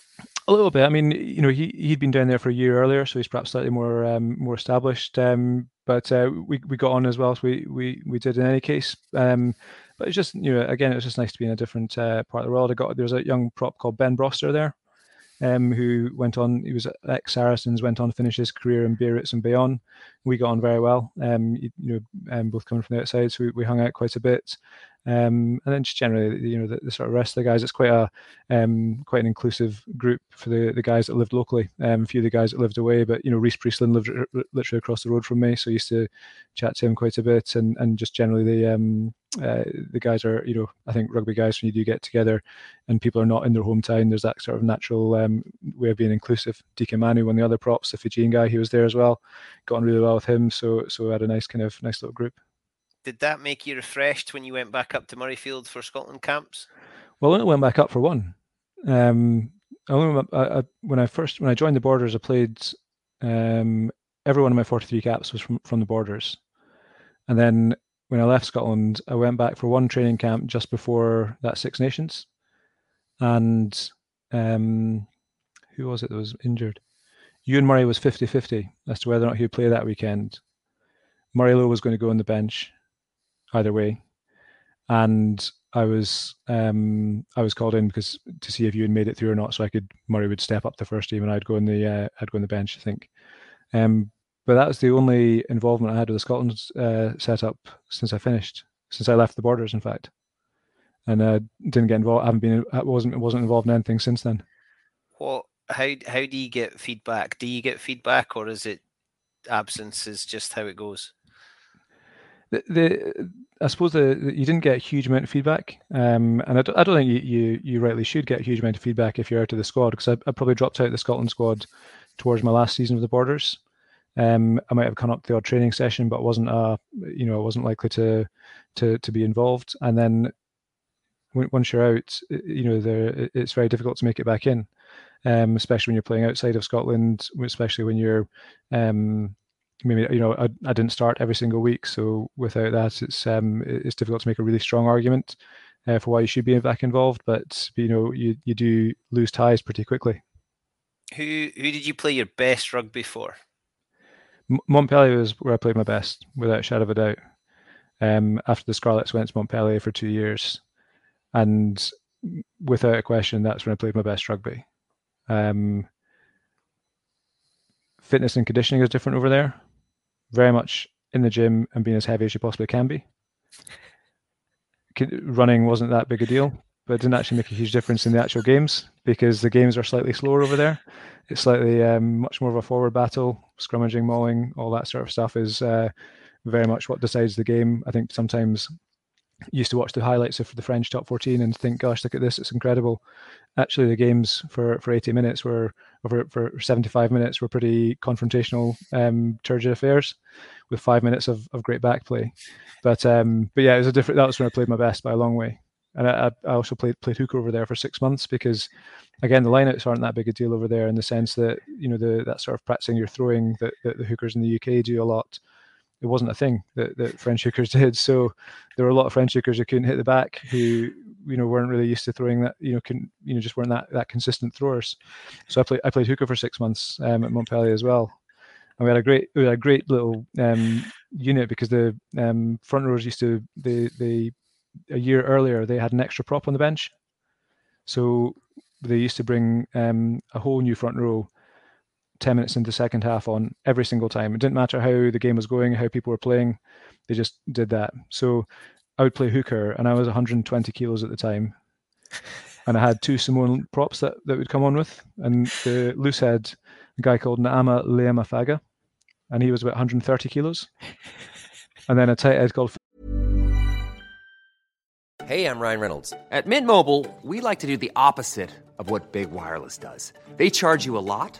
A little bit. I mean, you know, he he'd been down there for a year earlier, so he's perhaps slightly more um, more established. Um, but uh, we we got on as well as we we we did in any case. Um, but it's just you know, again, it was just nice to be in a different uh, part of the world. I got there was a young prop called Ben Broster there, um, who went on. He was ex Saracens, went on to finish his career in Biarritz and Bayonne. We got on very well. Um, you, you know, um, both coming from the outside, so we, we hung out quite a bit. Um, and then just generally, you know, the, the sort of rest of the guys, it's quite a um, quite an inclusive group for the, the guys that lived locally. Um, a few of the guys that lived away, but you know, Rhys Priestland lived r- literally across the road from me, so I used to chat to him quite a bit. And and just generally, the um, uh, the guys are, you know, I think rugby guys when you do get together, and people are not in their hometown, there's that sort of natural um, way of being inclusive. Deacon Manu, one of the other props, the Fijian guy, he was there as well, got on really well with him, so so we had a nice kind of nice little group. Did that make you refreshed when you went back up to Murrayfield for Scotland camps Well, I only went back up for one. Um, I only I, I, when I first when I joined the Borders, I played. Um, every one of my forty-three caps was from from the Borders, and then when I left Scotland, I went back for one training camp just before that Six Nations, and um, who was it that was injured? Euan Murray was 50-50 as to whether or not he'd play that weekend. Moray Low was going to go on the bench, either way, and I was um, I was called in because to see if you had made it through or not, so I could Moray would step up the first team and I'd go in the uh, I'd go on the bench, I think. Um, but that was the only involvement I had with the Scotland uh, setup since I finished, since I left the Borders, in fact, and uh, didn't get involved. I haven't been I wasn't wasn't involved in anything since then. Well, how how do you get feedback do you get feedback or is it absence is just how it goes the, the I suppose the, the- you didn't get a huge amount of feedback, um, and I don't, I don't think you, you you rightly should get a huge amount of feedback if you're out of the squad because I, I probably dropped out the Scotland squad towards my last season of the Borders. Um, I might have come up to the odd training session, but wasn't uh you know I wasn't likely to to to be involved. And then once you're out, you know there it's very difficult to make it back in, um, especially when you're playing outside of Scotland, especially when you're um, maybe you know I, I didn't start every single week so without that it's um it's difficult to make a really strong argument uh, for why you should be back involved but you know you you do lose ties pretty quickly. Who who did you play your best rugby for? M- Montpellier was where I played my best without a shadow of a doubt. Um after the Scarlets went to Montpellier for two years and without a question that's when I played my best rugby. Um fitness and conditioning is different over there very much in the gym and being as heavy as you possibly can be. Running wasn't that big a deal, but it didn't actually make a huge difference in the actual games because the games are slightly slower over there. It's slightly um, much more of a forward battle, scrummaging, mauling, all that sort of stuff is uh, very much what decides the game. I think sometimes used to watch the highlights of the French top 14 and think, gosh, look at this, it's incredible. Actually, the games for, for 80 minutes were, over for 75 minutes, were pretty confrontational, um, turgid affairs with five minutes of, of great back play. But, um, but yeah, it was a different, that was when I played my best by a long way. And I, I also played, played hooker over there for six months because, again, the lineouts aren't that big a deal over there in the sense that, you know, the, that sort of practicing your throwing that, that the hookers in the UK do a lot it wasn't a thing that, that French hookers [laughs] did. So there were a lot of French hookers who couldn't hit the back, who you know weren't really used to throwing that, you know, can you know just weren't that that consistent throwers. So I played I played hooker for six months um, at Montpellier as well, and we had a great we had a great little um, unit because the um, front rows used to they they a year earlier they had an extra prop on the bench, so they used to bring um, a whole new front row 10 minutes into the second half on every single time. It didn't matter how the game was going, how people were playing, they just did that. So I would play hooker, and I was 120 kilos at the time. And I had two Samoan props that, that would come on with. And the loose head, a guy called Naama Leleimalefaga, and he was about 130 kilos. And then a tight head called. Hey, I'm Ryan Reynolds. At Mint Mobile, we like to do the opposite of what Big Wireless does. They charge you a lot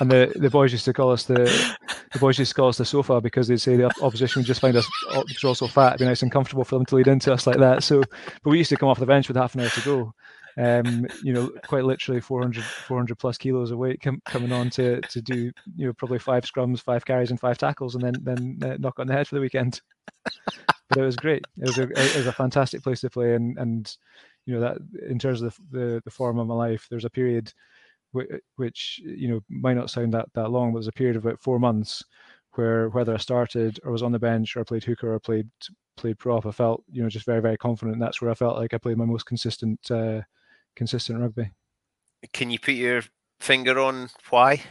And the, the boys used to call us the the boys used to call us the sofa because they'd say the opposition would just find us because we're all so fat, it'd be nice and comfortable for them to lead into us like that. So, but we used to come off the bench with half an hour to go. Um, you know, quite literally 400, 400 plus kilos of weight com- coming on to to do you know probably five scrums, five carries, and five tackles, and then then uh, knock on the head for the weekend. but it was great. It was a it was a fantastic place to play, and and you know that in terms of the, the, the form of my life, there's a period which you know might not sound that that long, but there's a period of about four months where whether I started or was on the bench or I played hooker or played played prop, I felt you know just very very confident. And that's where I felt like I played my most consistent uh, consistent rugby. Can you put your finger on why?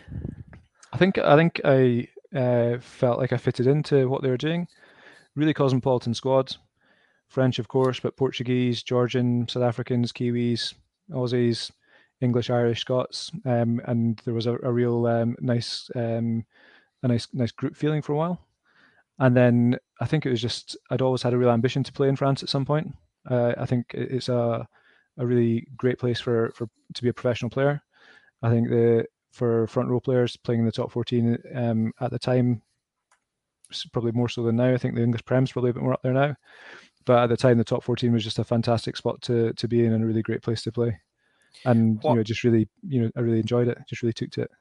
I think I think I uh, felt like I fitted into what they were doing. Really cosmopolitan squad, French of course, but Portuguese, Georgian, South Africans, Kiwis, Aussies, English, Irish, Scots, um, and there was a, a real um, nice, um, a nice, nice group feeling for a while. And then I think it was just I'd always had a real ambition to play in France at some point. Uh, I think it's a a really great place for for to be a professional player. I think the for front row players playing in the top 14 um, at the time, probably more so than now. I think the English Prem's probably a bit more up there now, but at the time the top 14 was just a fantastic spot to to be in and a really great place to play and what, you know just really you know I really enjoyed it. Just really took to it.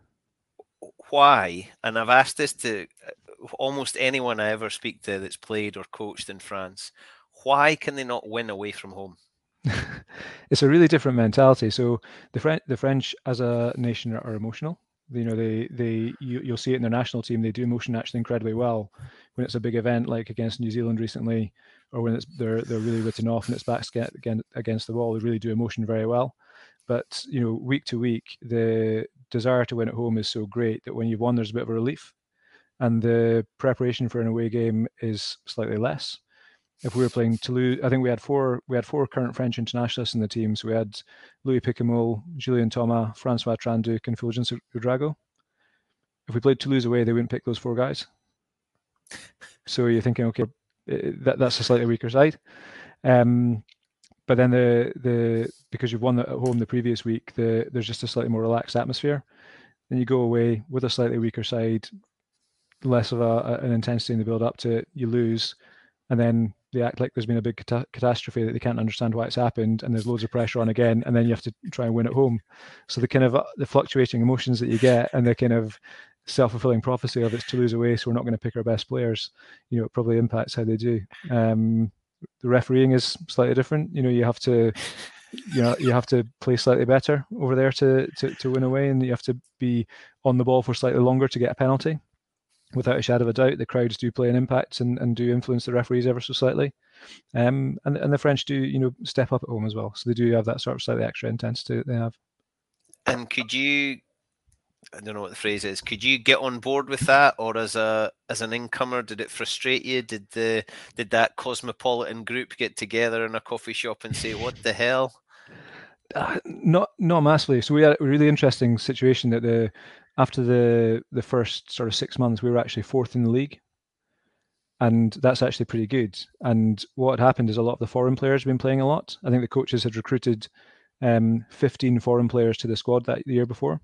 Why? And I've asked this to uh, almost anyone I ever speak to that's played or coached in France. Why can they not win away from home? [laughs] it's a really different mentality. So the French, the French as a nation are, emotional. You know, they they you, you'll see it in their national team. They do emotion actually incredibly well when it's a big event like against New Zealand recently, or when it's they're they're really written off and it's back against against the wall. They really do emotion very well. But you know, week to week, the desire to win at home is so great that when you've won, there's a bit of a relief, and the preparation for an away game is slightly less. If we were playing Toulouse, I think we had four we had four current French internationalists in the team. So we had Louis Picamoles, Julien Tomas, Francois Trinh-Duc, and Fulgence Ouedraogo. If we played Toulouse away, they wouldn't pick those four guys. So you're thinking, okay, eh, that, that's a slightly weaker side. Um, but then the the because you've won at home the previous week, the there's just a slightly more relaxed atmosphere. Then you go away with a slightly weaker side, less of a, an intensity in the build up to it, you lose, and then they act like there's been a big cata- catastrophe that they can't understand why it's happened, and there's loads of pressure on again, and then you have to try and win at home. So the kind of uh, the fluctuating emotions that you get, and the kind of self-fulfilling prophecy of it's to lose away, so we're not going to pick our best players. You know, it probably impacts how they do. Um, the refereeing is slightly different. You know, you have to you know you have to play slightly better over there to, to to win away, and you have to be on the ball for slightly longer to get a penalty. Without a shadow of a doubt, the crowds do play an impact and, and do influence the referees ever so slightly. Um, and and the French do you know step up at home as well, so they do have that sort of slightly extra intensity that they have. And could you I don't know what the phrase is. Could you get on board with that, or as a as an incomer, did it frustrate you? Did the did that cosmopolitan group get together in a coffee shop and say, "What the hell"? Uh, not not massively. So we had a really interesting situation that the after the the first sort of six months, we were actually fourth in the league, and that's actually pretty good. And what had happened is a lot of the foreign players had been playing a lot. I think the coaches had recruited um, 15 foreign players to the squad that the year before.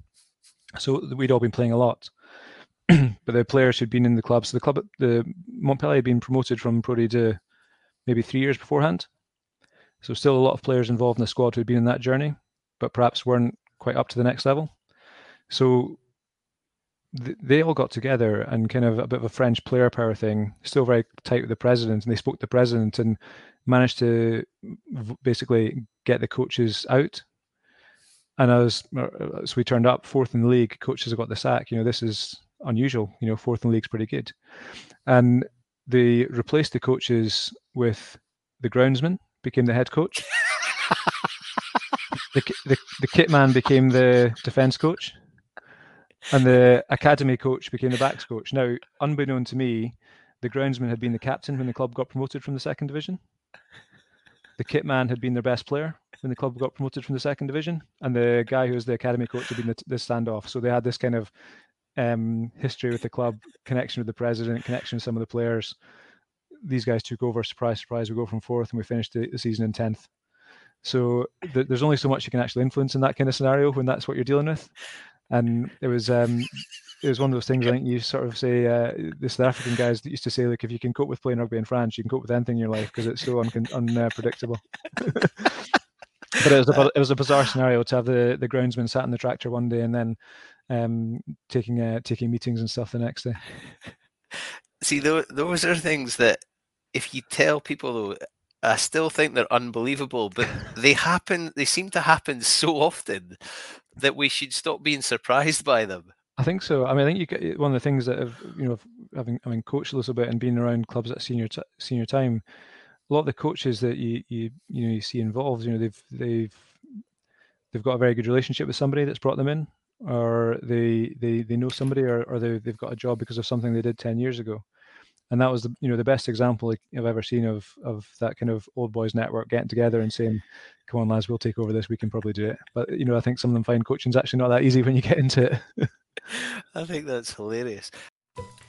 So we'd all been playing a lot. [clears throat] but the players who'd been in the club, so the club, the Montpellier had been promoted from Pro D2 maybe three years beforehand. So still a lot of players involved in the squad who'd been in that journey, but perhaps weren't quite up to the next level. So th- they all got together and kind of a bit of a French player power thing, still very tight with the president. And they spoke to the president and managed to v- basically get the coaches out and as uh, so we turned up fourth in the league, coaches have got the sack. You know, this is unusual. You know, fourth in the league's pretty good. And they replaced the coaches with the groundsman became the head coach. the, the the kit man became the defense coach, and the academy coach became the backs coach. Now, unbeknown to me, the groundsman had been the captain when the club got promoted from the second division. The kit man had been their best player when the club got promoted from the second division, and the guy who was the academy coach had been the, the standoff. So they had this kind of um, history with the club, connection with the president, connection with some of the players. These guys took over. Surprise, surprise. We go from fourth, and we finished the, the season in tenth. So th- there's only so much you can actually influence in that kind of scenario when that's what you're dealing with. And it was um, it was one of those things. I think you sort of say uh, the South African guys that used to say, like, if you can cope with playing rugby in France, you can cope with anything in your life because it's so un- unpredictable. [laughs] but it was a it was a bizarre scenario to have the the groundsman sat in the tractor one day and then um, taking uh, taking meetings and stuff the next day. [laughs] See, those those are things that if you tell people though, I still think they're unbelievable, but they happen. They seem to happen so often that we should stop being surprised by them. I think so. I mean, I think you get one of the things that have you know having mean coached a little bit and being around clubs at senior t- senior time a lot of the coaches that you you you know you see involved, you know, they've they've they've got a very good relationship with somebody that's brought them in, or they they they know somebody, or or they they've got a job because of something they did ten years ago, and that was the you know the best example I've ever seen of of that kind of old boys network getting together and saying, "Come on, lads, we'll take over this. We can probably do it." But you know, I think some of them find coaching's actually not that easy when you get into it. [laughs] I think that's hilarious.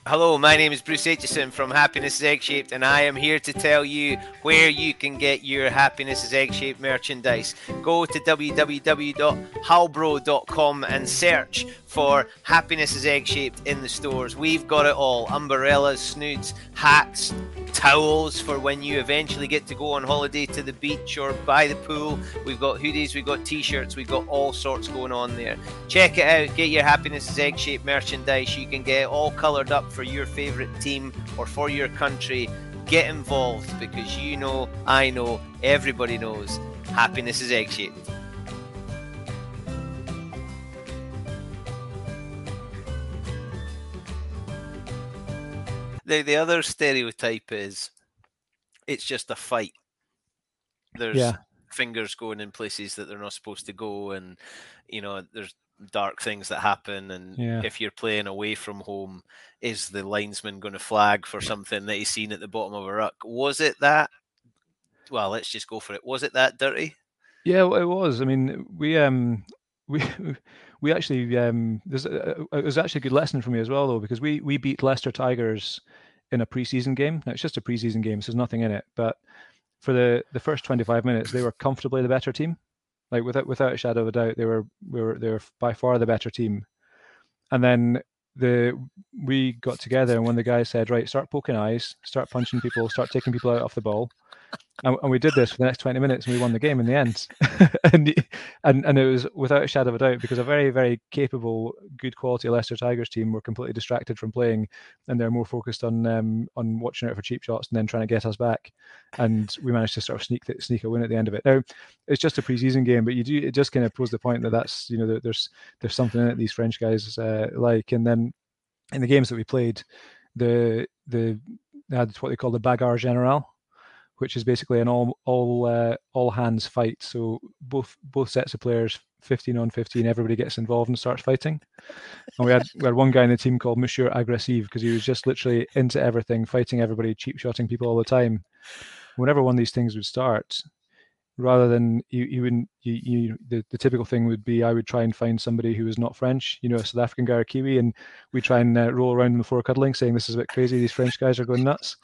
Hello, my name is Bruce Aitchison from Happiness is Egg Shaped, and I am here to tell you where you can get your Happiness is Egg Shaped merchandise. Go to www.halbro.com and search for Happiness is Egg Shaped in the stores. We've got it all umbrellas, snoods, hats, towels for when you eventually get to go on holiday to the beach or by the pool. We've got hoodies, we've got t shirts, we've got all sorts going on there. Check it out, get your Happiness is Egg Shaped merchandise. You can get all coloured up for your favourite team or for your country. Get involved because you know, I know, everybody knows happiness is egg shaped. The, the other stereotype is it's just a fight. There's yeah. fingers going in places that they're not supposed to go, and you know, there's dark things that happen and yeah. if you're playing away from home is the linesman going to flag for something that he's seen at the bottom of a ruck? Was it that well let's just go for it. Was it that dirty? Yeah it was. I mean we um [laughs] we we actually um there's a, it was actually a good lesson for me as well though because we we beat leicester tigers in a preseason game. Now it's just a preseason game so there's nothing in it but for the the first 25 minutes they were comfortably the better team like without without a shadow of a doubt, they were we were they were by far the better team. And then the we got together and when the guy said, right, start poking eyes, start punching people, start taking people out off the ball, and, and we did this for the next twenty minutes, and we won the game in the end. [laughs] and, and and it was without a shadow of a doubt because a very very capable, good quality Leicester Tigers team were completely distracted from playing, and they're more focused on um, on watching out for cheap shots and then trying to get us back. And we managed to sort of sneak sneak a win at the end of it. Now it's just a preseason game, but you do it just kind of proves the point that that's you know there's there's something in it these French guys uh, like, and then in the games that we played, the the they had what they call the bagarre general, which is basically an all all uh, all hands fight. So both both sets of players, fifteen on fifteen, everybody gets involved and starts fighting. And we had we had one guy in the team called Monsieur Aggressive because he was just literally into everything, fighting everybody, cheap shotting people all the time. Whenever one of these things would start, rather than you, you wouldn't you, you the, the typical thing would be I would try and find somebody who was not French, you know, a South African guy or Kiwi, and we try and uh, roll around on the floor cuddling, saying this is a bit crazy. These French guys are going nuts.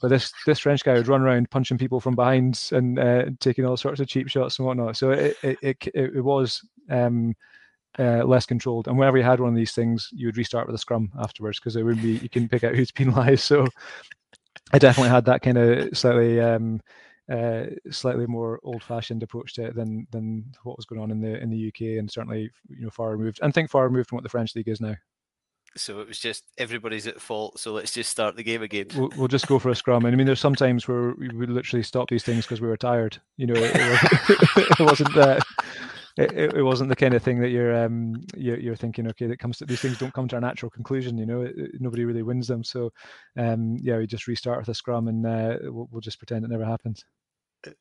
But this this French guy would run around punching people from behind and uh, taking all sorts of cheap shots and whatnot. So it it it, it, was. Um, uh, less controlled. And whenever you had one of these things, you would restart with a scrum afterwards because it would be you can pick out who's [laughs] penalised. So I definitely had that kind of slightly um, uh, slightly more old-fashioned approach to it than than what was going on in the in the UK, and certainly you know far removed. And think far removed from what the French league is now. So it was just everybody's at fault. So let's just start the game again. We'll, we'll just go for a scrum. And I mean, there's some times where we would literally stop these things because we were tired. You know, it, it wasn't [laughs] that. It, it, wasn't the kind of thing that you're um you're, you're thinking okay that comes to these things don't come to a natural conclusion you know it, nobody really wins them so um yeah we just restart with a scrum and uh, we'll, we'll just pretend it never happened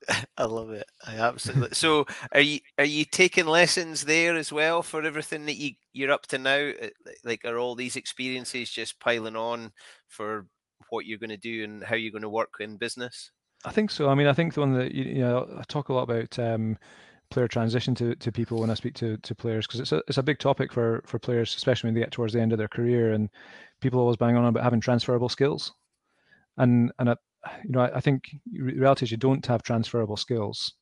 [laughs] I love it. I absolutely. so, are you are you taking lessons there as well for everything that you you're up to now? Uh, like, are all these experiences just piling on for what you're going to do and how you're going to work in business? I think so. I mean, I think the one that you know, I talk a lot about um, player transition to, to people when I speak to, to players because it's a it's a big topic for for players, especially when they get towards the end of their career, and people always bang on about having transferable skills. And and you know, I, I think reality is you don't have transferable skills.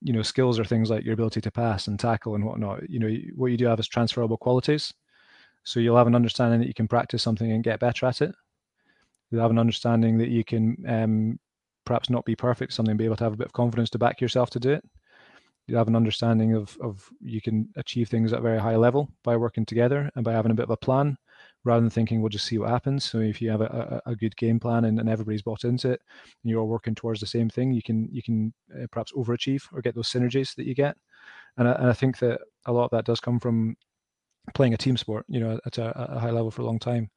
You know, skills are things like your ability to pass and tackle and whatnot. You know, what you do have is transferable qualities. So you'll have an understanding that you can practice something and get better at it. You'll have an understanding that you can um, perhaps not be perfect something, be able to have a bit of confidence to back yourself to do it. You have an understanding of of you can achieve things at a very high level by working together and by having a bit of a plan rather than thinking we'll just see what happens. So if you have a, a, a good game plan and, and, everybody's bought into it, and you're all working towards the same thing, you can you can uh, perhaps overachieve or get those synergies that you get. And I, and I, think that a lot of that does come from playing a team sport, you know, at a, a high level for a long time,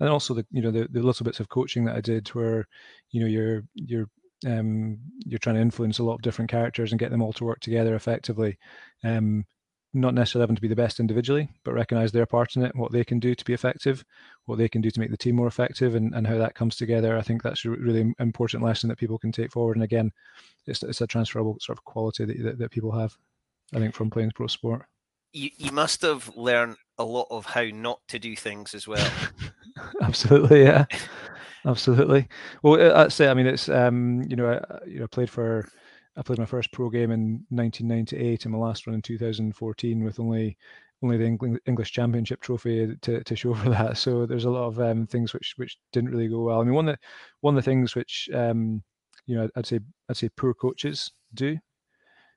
and also the you know the, the little bits of coaching that I did where you know you're you're um, you're trying to influence a lot of different characters and get them all to work together effectively. Um, not necessarily having to be the best individually, but recognize their part in it, what they can do to be effective, what they can do to make the team more effective, and, and how that comes together. I think that's a really important lesson that people can take forward. And again, it's, it's a transferable sort of quality that, that, that people have, I think, from playing pro sport. You, you must have learned a lot of how not to do things as well. [laughs] Absolutely, yeah. Absolutely. Well, that's it. I mean, it's um, you know, I, you know, played for I played my first pro game in 1998 and my last one in 2014 with only only the English Championship trophy to, to show for [laughs] that. So there's a lot of um, things which which didn't really go well. I mean, one of the one of the things which um, you know I'd say I'd say poor coaches do,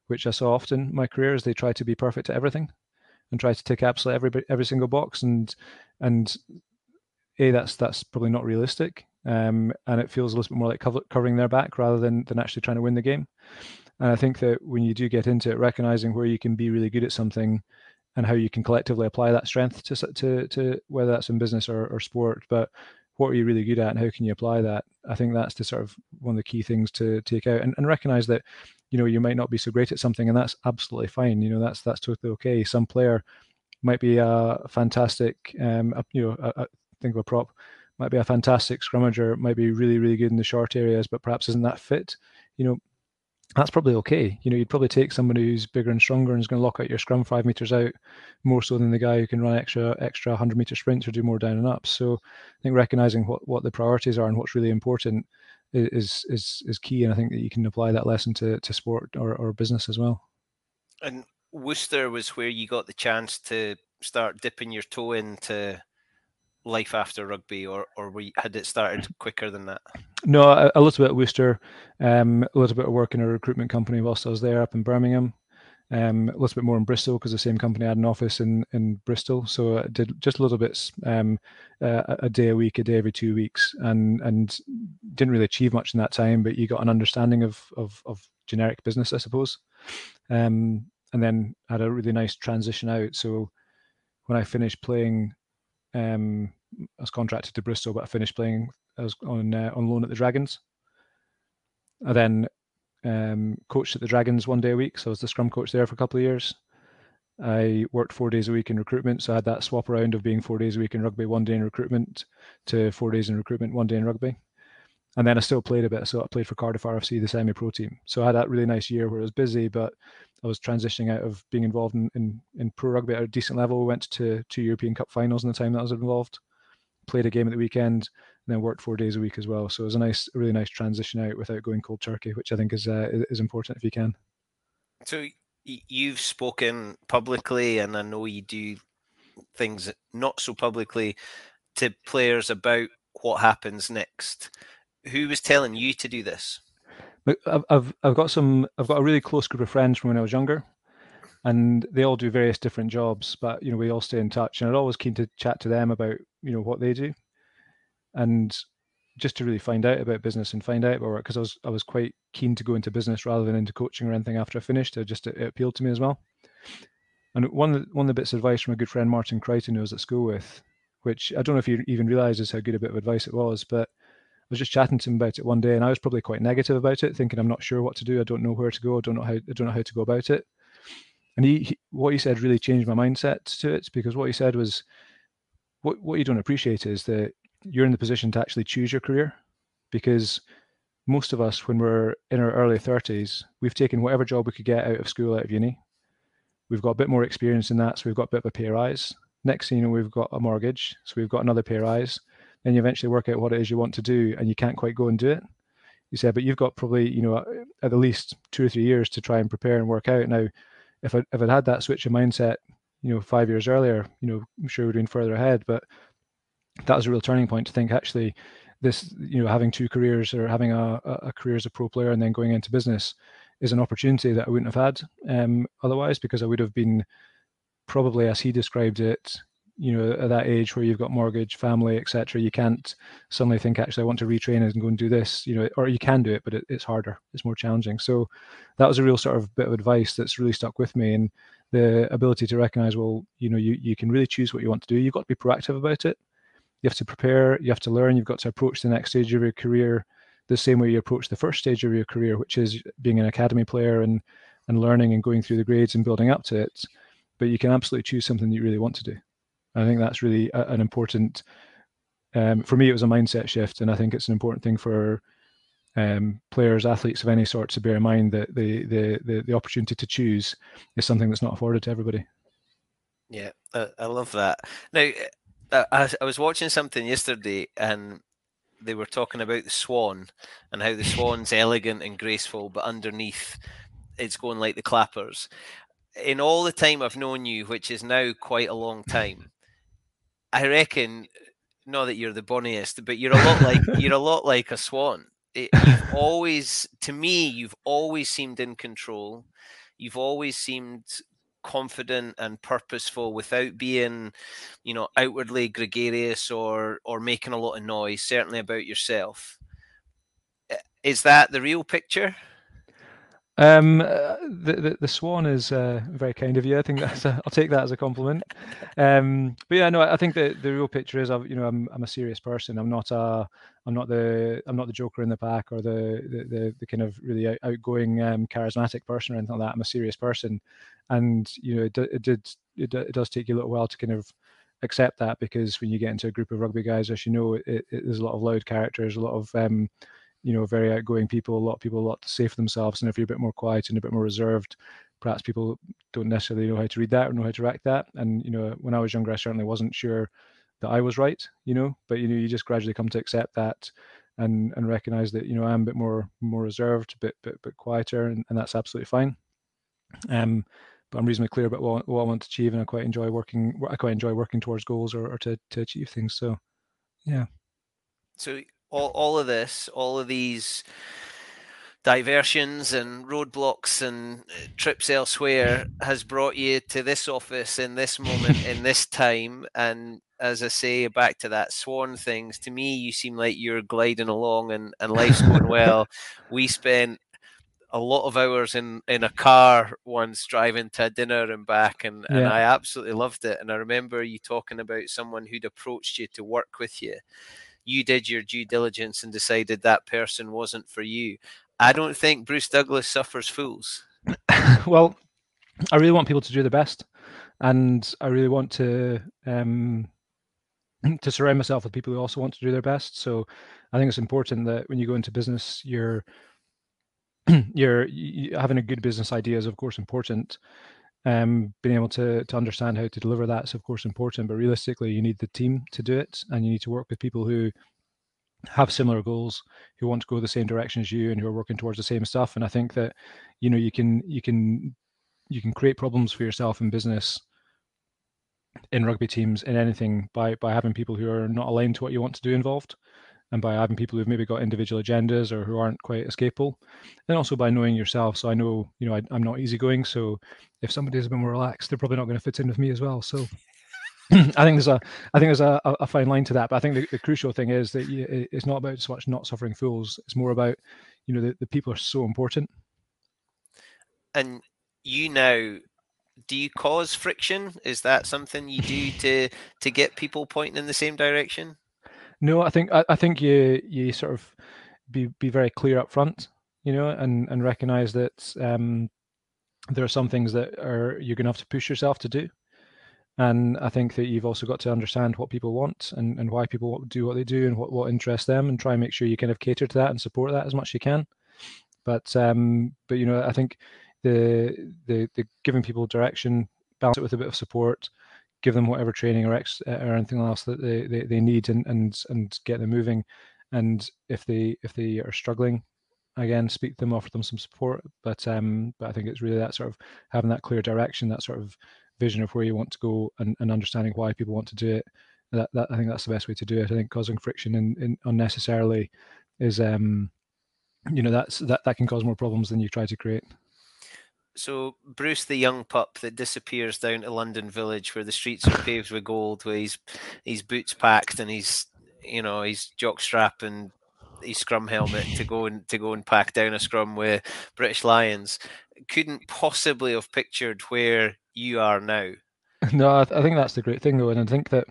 which I saw often in my career, is they try to be perfect at everything and try to tick absolutely every every single box and and a that's that's probably not realistic um, and it feels a little bit more like cover, covering their back rather than than actually trying to win the game. And I think that when you do get into it, recognizing where you can be really good at something and how you can collectively apply that strength to to, to whether that's in business or, or sport, but what are you really good at and how can you apply that? I think that's the sort of one of the key things to take out and, and recognize that, you know, you might not be so great at something and that's absolutely fine. You know, that's that's totally okay. Some player might be a fantastic, um, you know, a, a, think of a prop might be a fantastic scrummager, might be really, really good in the short areas, but perhaps isn't that fit. You know, that's probably okay. You know, you'd probably take somebody who's bigger and stronger and is going to lock out your scrum five meters out more so than the guy who can run extra extra hundred meter sprints or do more down and up. So I think recognizing what what the priorities are and what's really important is is is key. And I think that you can apply that lesson to to sport or, or business as well. And Worcester was where you got the chance to start dipping your toe into life after rugby, or or we, had it started quicker than that? No, a, a little bit at Worcester, um, a little bit of work in a recruitment company whilst I was there up in Birmingham. Um, a little bit more in Bristol because the same company had an office in in Bristol, so I did just a little bit um, uh, a day a week, a day every two weeks, and and didn't really achieve much in that time. But you got an understanding of of, of generic business, I suppose, um, and then had a really nice transition out. So when I finished playing, um, I was contracted to Bristol, but I finished playing. I was on uh, on loan at the Dragons. I then um, coached at the Dragons one day a week, so I was the scrum coach there for a couple of years. I worked four days a week in recruitment, so I had that swap around of being four days a week in rugby, one day in recruitment, to four days in recruitment, one day in rugby. And then I still played a bit, so I played for Cardiff RFC, the semi-pro team. So I had that really nice year where I was busy, but I was transitioning out of being involved in, in, in pro rugby at a decent level. Went to two European Cup finals in the time that I was involved. Played a game at the weekend, and then worked four days a week as well. So it was a nice, really nice transition out without going cold turkey, which I think is uh, is important if you can. So you've spoken publicly, and I know you do things not so publicly to players about what happens next. Who was telling you to do this? I've I've got some I've got a really close group of friends from when I was younger, and they all do various different jobs. But you know, we all stay in touch, and I'm always keen to chat to them about you know what they do and just to really find out about business and find out about work because I was I was quite keen to go into business rather than into coaching or anything after I finished. It just it, it appealed to me as well. And one one of the bits of advice from a good friend Martin Crichton who I was at school with, which I don't know if he even realizes how good a bit of advice it was, but was just chatting to him about it one day, and I was probably quite negative about it, thinking I'm not sure what to do, I don't know where to go, I don't know how I don't know how to go about it. And he, he what he said really changed my mindset to it because what he said was, what what you don't appreciate is that you're in the position to actually choose your career because most of us when we're in our early 30s we've taken whatever job we could get out of school out of uni. We've got a bit more experience in that so we've got a bit of a pay rise next thing you know we've got a mortgage so we've got another pay rise then you eventually work out what it is you want to do and you can't quite go and do it. You said but you've got probably you know at the least two or three years to try and prepare and work out. Now if I, if I'd had that switch of mindset you know five years earlier you know i'm sure we're doing further ahead but that was a real turning point to think actually this you know having two careers or having a, a career as a pro player and then going into business is an opportunity that I wouldn't have had um, otherwise because I would have been probably as he described it you know at that age where you've got mortgage family etc you can't suddenly think actually i want to retrain and go and do this you know or you can do it but it, it's harder it's more challenging so that was a real sort of bit of advice that's really stuck with me and the ability to recognize well you know you, you can really choose what you want to do you've got to be proactive about it you have to prepare, you have to learn, you've got to approach the next stage of your career the same way you approach the first stage of your career, which is being an academy player and and learning and going through the grades and building up to it. But you can absolutely choose something that you really want to do. I think that's really a, an important. Um, for me, it was a mindset shift, and I think it's an important thing for um, players, athletes of any sort, to bear in mind that the, the the the opportunity to choose is something that's not afforded to everybody. Yeah, uh, I love that. Now, I, I was watching something yesterday and they were talking about the swan and how the [laughs] swan's elegant and graceful, but underneath it's going like the clappers. In all the time I've known you, which is now quite a long time, I reckon not that you're the bonniest, but you're a lot like you're a [laughs] lot like a swan. It, you've [laughs] always, to me, you've always seemed in control. You've always seemed confident and purposeful without being you know outwardly gregarious or or making a lot of noise certainly about yourself is that the real picture um, the, the, the swan is uh, very kind of you. I think that's a, I'll take that as a compliment. Um, but yeah, no, I think the, the real picture is, I've, you know, I'm I'm a serious person. I'm not a I'm not the I'm not the joker in the pack or the the, the, the kind of really outgoing, um, charismatic person or anything like that. I'm a serious person, and you know, it, it did it, it does take you a little while to kind of accept that because when you get into a group of rugby guys, as you know, it, it, there's a lot of loud characters, a lot of um, you know, very outgoing people. A lot of people a lot to say for themselves, and if you're a bit more quiet and a bit more reserved, perhaps people don't necessarily know how to read that or know how to act that. And you know, when I was younger, I certainly wasn't sure that I was right. You know, but you know, you just gradually come to accept that and and recognize that you know I'm a bit more more reserved, a bit bit bit quieter, and, and that's absolutely fine. Um, but I'm reasonably clear about what, what I want to achieve, and I quite enjoy working. I quite enjoy working towards goals or, or to to achieve things. So, yeah. So all all of this, all of these diversions and roadblocks and uh, trips elsewhere has brought you to this office in this moment in [laughs] this time. And as i say back to that swan things to me you seem like you're gliding along and, and life's going [laughs] well. We spent a lot of hours in in a car once driving to dinner and back and, yeah. and i absolutely loved it. And i remember you talking about someone who'd approached you to work with you you did your due diligence and decided that person wasn't for you I don't think Bruce Douglas suffers fools. [laughs] well, I really want people to do the best, and I really want to um, [clears throat] to surround myself with people who also want to do their best. So, I think it's important that when you go into business, you're [clears throat] you're you, having a good business idea is of course important. Um, being able to to understand how to deliver that is of course important, but realistically, you need the team to do it, and you need to work with people who have similar goals who want to go the same direction as you and who are working towards the same stuff and i think that you know you can you can you can create problems for yourself in business in rugby teams in anything by by having people who are not aligned to what you want to do involved and by having people who've maybe got individual agendas or who aren't quite as capable and also by knowing yourself so i know you know I, i'm not easygoing so if somebody's a bit more relaxed they're probably not going to fit in with me as well so [laughs] [clears throat] I think there's a I think there's a, a fine line to that, but I think the, the crucial thing is that you, it's not about so much not suffering fools. It's more about you know the, the people are so important. And you now, do you cause friction? Is that something you do to to get people pointing in the same direction? No, I think I, I think you you sort of be be very clear up front, you know, and and recognize that um, there are some things that are you're going to have to push yourself to do and I think that you've also got to understand what people want and, and why people do what they do and what, what interests them and try and make sure you kind of cater to that and support that as much as you can. But um, but you know, I think the the the giving people direction, balance it with a bit of support, give them whatever training or ex or anything else that they, they, they need and, and and get them moving. And if they if they are struggling, again speak to them offer them some support but um but i think it's really that sort of having that clear direction that sort of vision of where you want to go and, and understanding why people want to do it. That, that I think that's the best way to do it. I think causing friction in, in unnecessarily is um you know that's that that can cause more problems than you try to create. So Bruce, the young pup that disappears down to London Village, where the streets are paved with gold, where he's his boots packed and he's you know his jockstrap and his scrum helmet to go and to go and pack down a scrum with British Lions, couldn't possibly have pictured where you are now. [laughs] No, I, th- I think that's the great thing though, and I think that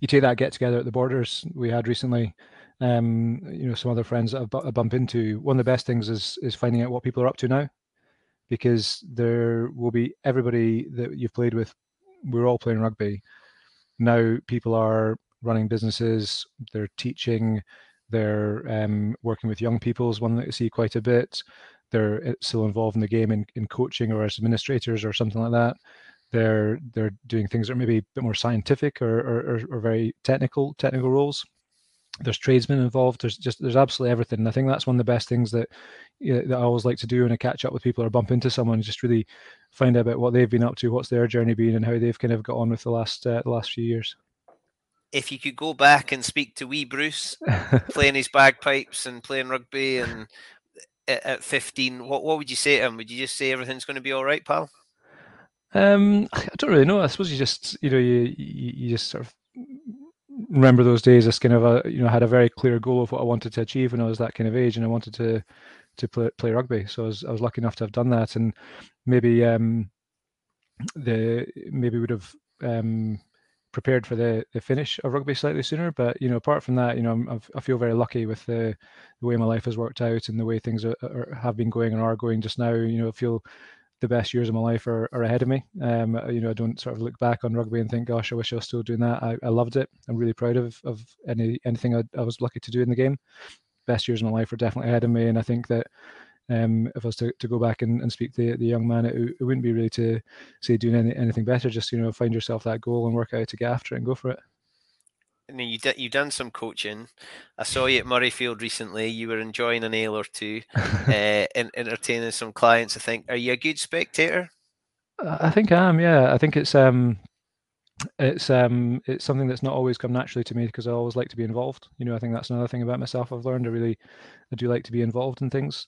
you take that get together at the borders we had recently. Um, you know, some other friends that I bump into. One of the best things is is finding out what people are up to now, because there will be everybody that you've played with. We're all playing rugby now. People are running businesses. They're teaching. They're um, working with young people is one that you see quite a bit they're uh, still involved in the game in, in coaching or as administrators or something like that. They're they're doing things that are maybe a bit more scientific or, or, or very technical technical roles. There's tradesmen involved. There's just there's absolutely everything. And I think that's one of the best things that that I always like to do when I catch up with people or bump into someone. Just really find out about what they've been up to, what's their journey been, and how they've kind of got on with the last uh, the last few years if you could go back and speak to wee Bruce, [laughs] playing his bagpipes and playing rugby and at 15, what, what would you say to him? Would you just say everything's going to be all right, pal? Um, I don't really know. I suppose you just, you know, you, you, you just sort of remember those days as kind of a, you know, had a very clear goal of what I wanted to achieve when I was that kind of age, and I wanted to to play play rugby. So I was I was lucky enough to have done that, and maybe um, the maybe would have um prepared for the, the finish of rugby slightly sooner. But you know, apart from that, you know, I'm, i feel very lucky with the, the way my life has worked out and the way things are, are, have been going and are going just now. You know, I feel the best years of my life are, are ahead of me. Um, you know, I don't sort of look back on rugby and think, gosh, I wish I was still doing that. I, I loved it. I'm really proud of of any anything I, I was lucky to do in the game. Best years of my life are definitely ahead of me, and I think that um, if I was to, to go back and, and speak to the young man, it, it wouldn't be really to say doing any, anything better. Just you know, find yourself that goal and work out to get after it and go for it. I mean, you did, you done some coaching. I saw you at Murrayfield recently. You were enjoying an ale or two, [laughs] uh, and entertaining some clients. I think. Are you a good spectator? I think I am. Yeah, I think it's um, it's um, it's something that's not always come naturally to me because I always like to be involved. You know, I think that's another thing about myself. I've learned I really, I do like to be involved in things.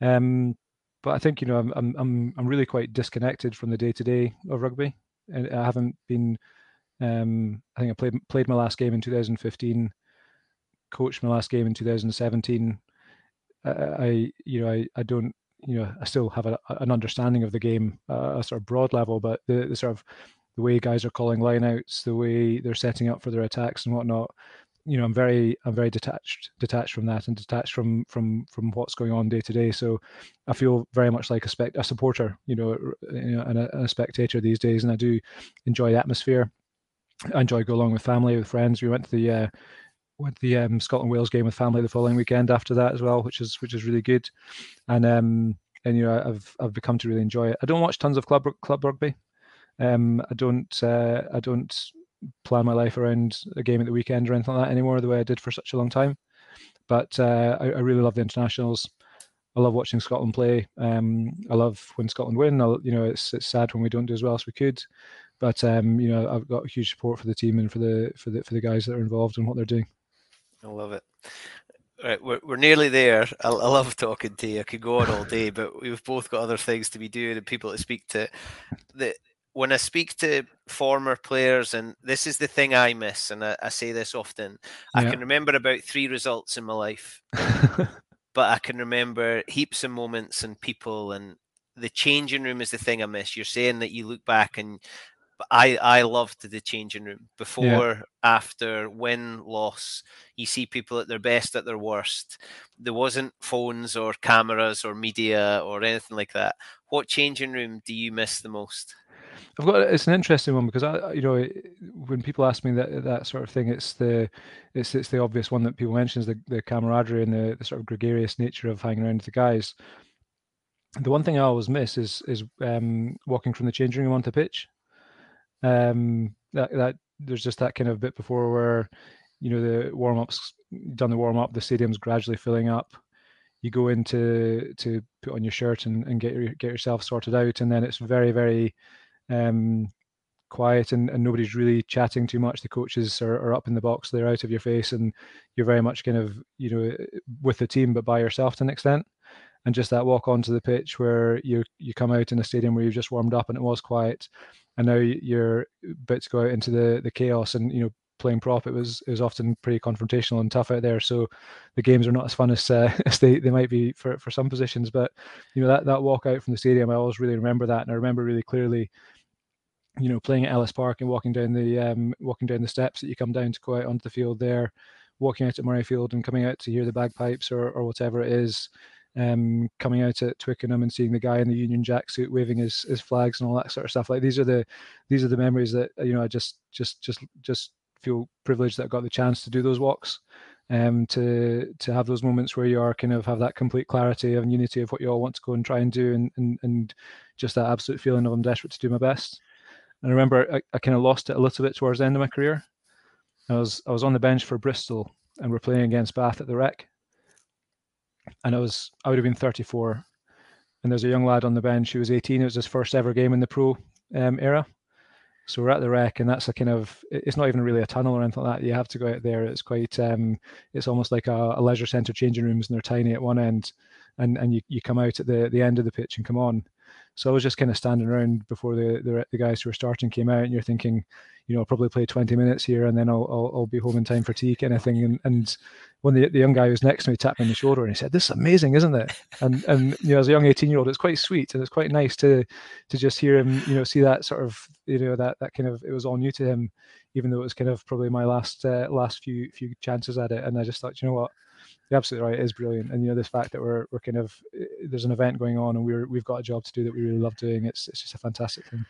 Um, but I think you know I'm I'm I'm really quite disconnected from the day to day of rugby, and I haven't been. Um, I think I played played my last game in 2015, coached my last game in 2017. Uh, I you know I I don't you know, I still have a, an understanding of the game, uh, a sort of broad level, but the, the, sort of the way guys are calling lineouts, the way they're setting up for their attacks and whatnot, you know, I'm very, I'm very detached, detached from that, and detached from from from what's going on day to day. So, I feel very much like a spect, a supporter, you know, and a, spectator these days, and I do enjoy the atmosphere. I enjoy go along with family, with friends. We went to the uh, went the um, Scotland Wales game with family the following weekend after that as well, which is which is really good. And um, and you know I've I've become to really enjoy it. I don't watch tons of club club rugby. Um, I don't uh, I don't plan my life around a game at the weekend or anything like that anymore the way I did for such a long time. But uh, I, I, really love the internationals. I love watching Scotland play. Um, I love when Scotland win. I'll, you know, it's it's sad when we don't do as well as we could, but um, you know, I've got huge support for the team and for the for the for the guys that are involved and what they're doing. I love it. Right, we're, we're nearly there. I, I, love talking to you. I could go on all day, but we've both got other things to be doing and people to speak to. The, when I speak to former players, and this is the thing I miss, and I, I say this often, yeah. I can remember about three results in my life, [laughs] but I can remember heaps of moments and people, and the changing room is the thing I miss. You're saying that you look back and I I loved the changing room before, yeah. after, win, loss. You see people at their best, at their worst. There wasn't phones or cameras or media or anything like that. What changing room do you miss the most? I've got it's an interesting one because I you know when people ask me that that sort of thing, it's the it's it's the obvious one that people mention is the, the camaraderie and the, the sort of gregarious nature of hanging around with the guys. The one thing I always miss is is um, walking from the changing room onto pitch um, that that there's just that kind of bit before where you know the warm ups done the warm up, the stadium's gradually filling up. You go in to to put on your shirt and, and get your, get yourself sorted out, and then it's very very um, quiet and, and nobody's really chatting too much. The coaches are, are up in the box, they're out of your face, and you're very much kind of you know with the team but by yourself to an extent. And just that walk onto the pitch where you you come out in a stadium where you've just warmed up and it was quiet, and now you're about to go out into the the chaos and you know playing prop it was it was often pretty confrontational and tough out there so the games are not as fun as uh, [laughs] as they, they might be for, for some positions but you know that that walk out from the stadium i always really remember that and i remember really clearly you know playing at ellis park and walking down the um, walking down the steps that you come down to go out onto the field there walking out at murrayfield and coming out to hear the bagpipes or, or whatever it is um, coming out at Twickenham and seeing the guy in the Union Jack suit waving his, his flags and all that sort of stuff. Like these are the these are the memories that you know I just just just just feel privileged that I got the chance to do those walks. Um, to to have those moments where you are kind of have that complete clarity and unity of what you all want to go and try and do, and and, and just that absolute feeling of I'm desperate to do my best. And I remember I, I kind of lost it a little bit towards the end of my career. I was I was on the bench for Bristol, and we're playing against Bath at the Rec, and I was I would have been 34, and there's a young lad on the bench who was 18. It was his first ever game in the pro um, era. So we're at the Rec, and that's a kind of it's not even really a tunnel or anything like that. You have to go out there. It's quite um, it's almost like a, a leisure centre changing rooms, and they're tiny at one end, and and you, you come out at the the end of the pitch and come on. So I was just kind of standing around before the, the, the guys who were starting came out, and you're thinking, you know, I'll probably play 20 minutes here, and then I'll I'll, I'll be home in time for tea, kind of thing. And, and when the, the young guy was next to me tapped me on the shoulder, and he said, "This is amazing, isn't it?" And [laughs] and you know, as a young 18 year old, it's quite sweet, and it's quite nice to to just hear him, you know, see that sort of, you know, that that kind of it was all new to him, even though it was kind of probably my last uh, last few few chances at it. And I just thought, you know what, you're absolutely right. It is brilliant, and you know this fact that we're we're kind of there's an event going on, and we're we've got a job to do that we really love doing. It's it's just a fantastic thing.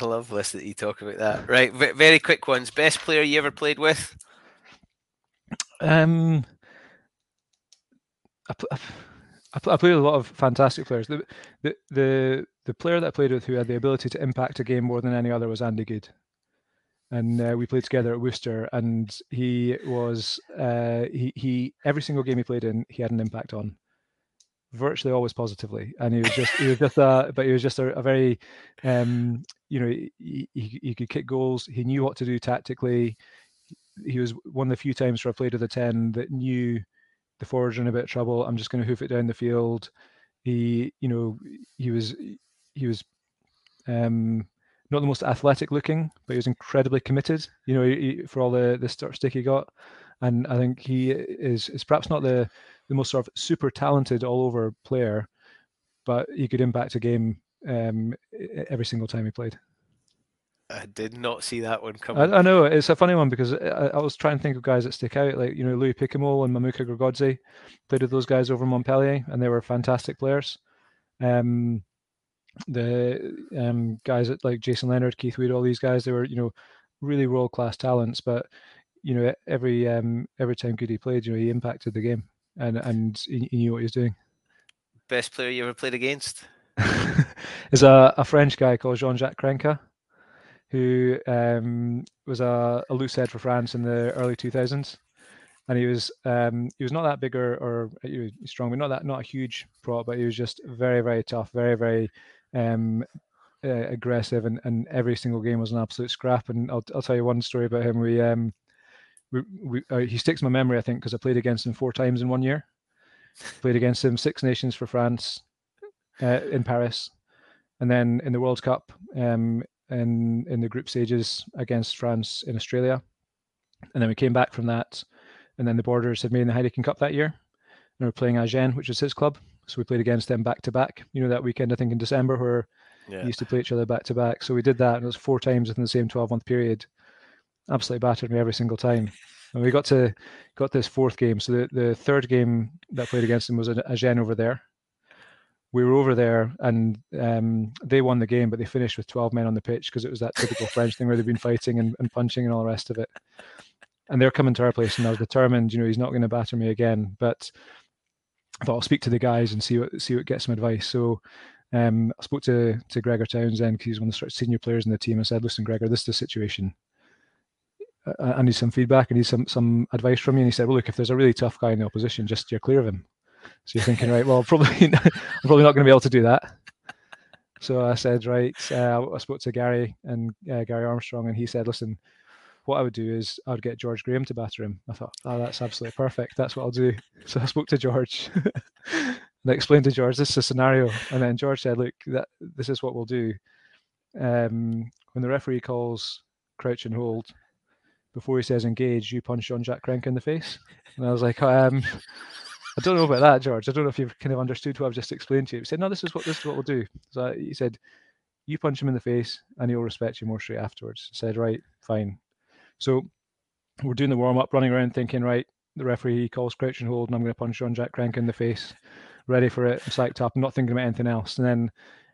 I love listening to you talk about that. Right, v- very quick ones. Best player you ever played with? Um, I, I, I played with a lot of fantastic players. The, the the the player that I played with who had the ability to impact a game more than any other was Andy Goode and uh, we played together at Worcester. And he was uh, he he every single game he played in, he had an impact on. virtually always positively, and he was just he was just a but he was just a, a very um, you know he, he, he could kick goals. He knew what to do tactically. He was one of the few times where I played with a ten that knew the forwards in a bit of trouble. I'm just going to hoof it down the field. He you know he was he was um, not the most athletic looking, but he was incredibly committed. You know, he, for all the the start stick he got, and I think he is is perhaps not the the most sort of super talented all over player, but he could impact a game um, every single time he played. I did not see that one coming. I, I know it's a funny one because I, I, was trying to think of guys that stick out, like you know Louis Picamole and Mamuka Gorgodze. Played with those guys over Montpellier, and they were fantastic players. Um, the um, guys at like Jason Leonard, Keith Wood, all these guys, they were you know really world class talents. But you know every um, every time Goody played, you know he impacted the game and and he, he knew what he was doing. Best player you ever played against? [laughs] is a, a French guy called Jean-Jacques Crenca, who um, was a, a loose head for France in the early 2000s, and he was um, he was not that big or, or strong, but not that not a huge prop, but he was just very very tough, very very um, uh, aggressive, and, and every single game was an absolute scrap. And I'll I'll tell you one story about him. We um, we, we uh, he sticks in my memory, I think, because I played against him four times in one year. played against him Six Nations for France uh, in Paris, and then in the World Cup um, in in the group stages against France in Australia, and then we came back from that, and then the Borders had made the Heineken Cup that year, and we were playing Agen, which was his club, so we played against them back to back. You know that weekend, I think in December, where yeah. we used to play each other back to back. So we did that, and it was four times within the same twelve month period absolutely battered me every single time. And we got to got this fourth game. So the, the third game that played against them was a, Agen over there. We were over there and um, they won the game, but they finished with 12 men on the pitch because it was that typical [laughs] French thing where they've been fighting and, and punching and all the rest of it. And they're coming to our place, and I was determined, you know, he's not going to batter me again. But I thought I'll speak to the guys and see what see what get some advice. So um, I spoke to to Gregor Townsend because he's one of the senior players in the team. I said, "Listen, Gregor, this is the situation. I need some feedback. I need some some advice from you. And he said, well, look, if there's a really tough guy in the opposition, just steer clear of him. So you're thinking, right, well, [laughs] probably [laughs] I'm probably not going to be able to do that. So I said, right. Uh, I spoke to Gary and uh, Gary Armstrong, and he said, listen, what I would do is I would get George Graham to batter him. I thought, oh, that's absolutely perfect. That's what I'll do. [laughs] So I spoke to George [laughs] and I explained to George this is a scenario, and then George said, look, that this is what we'll do. Um, when the referee calls crouch and hold, before he says engage, you punch Jean-Jacques Crenca in the face. And I was like, um, [laughs] I don't know about that, George. I don't know if you've kind of understood what I've just explained to you. He said, no, this is what this is what we'll do. So he said, you punch him in the face and he'll respect you more straight afterwards. I said, right, fine. So we're doing the warm up, running around thinking, right, the referee calls crouch and hold, and I'm going to punch Jean-Jacques Crenca in the face. Ready for it. I'm psyched up. I'm not thinking about anything else. And then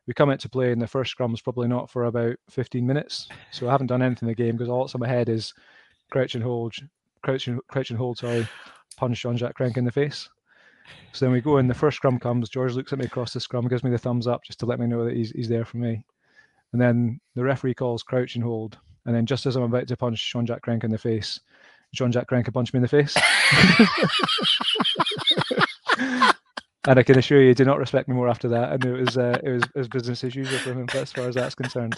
we come out to play, and the first scrum is probably not for about 15 minutes. So I haven't done anything in the game because all that's in my head is crouch and hold, crouch and, crouch and hold, sorry, punch Jean-Jacques Crenca in the face. So then we go in, the first scrum comes, George looks at me across the scrum, gives me the thumbs up just to let me know that he's, he's there for me. And then the referee calls crouch and hold. And then just as I'm about to punch Jean-Jacques Crenca in the face, Jean-Jacques Crenca punched me in the face. [laughs] and I can assure you, he did not respect me more after that. And it was uh, it was it was business as usual for him as far as that's concerned.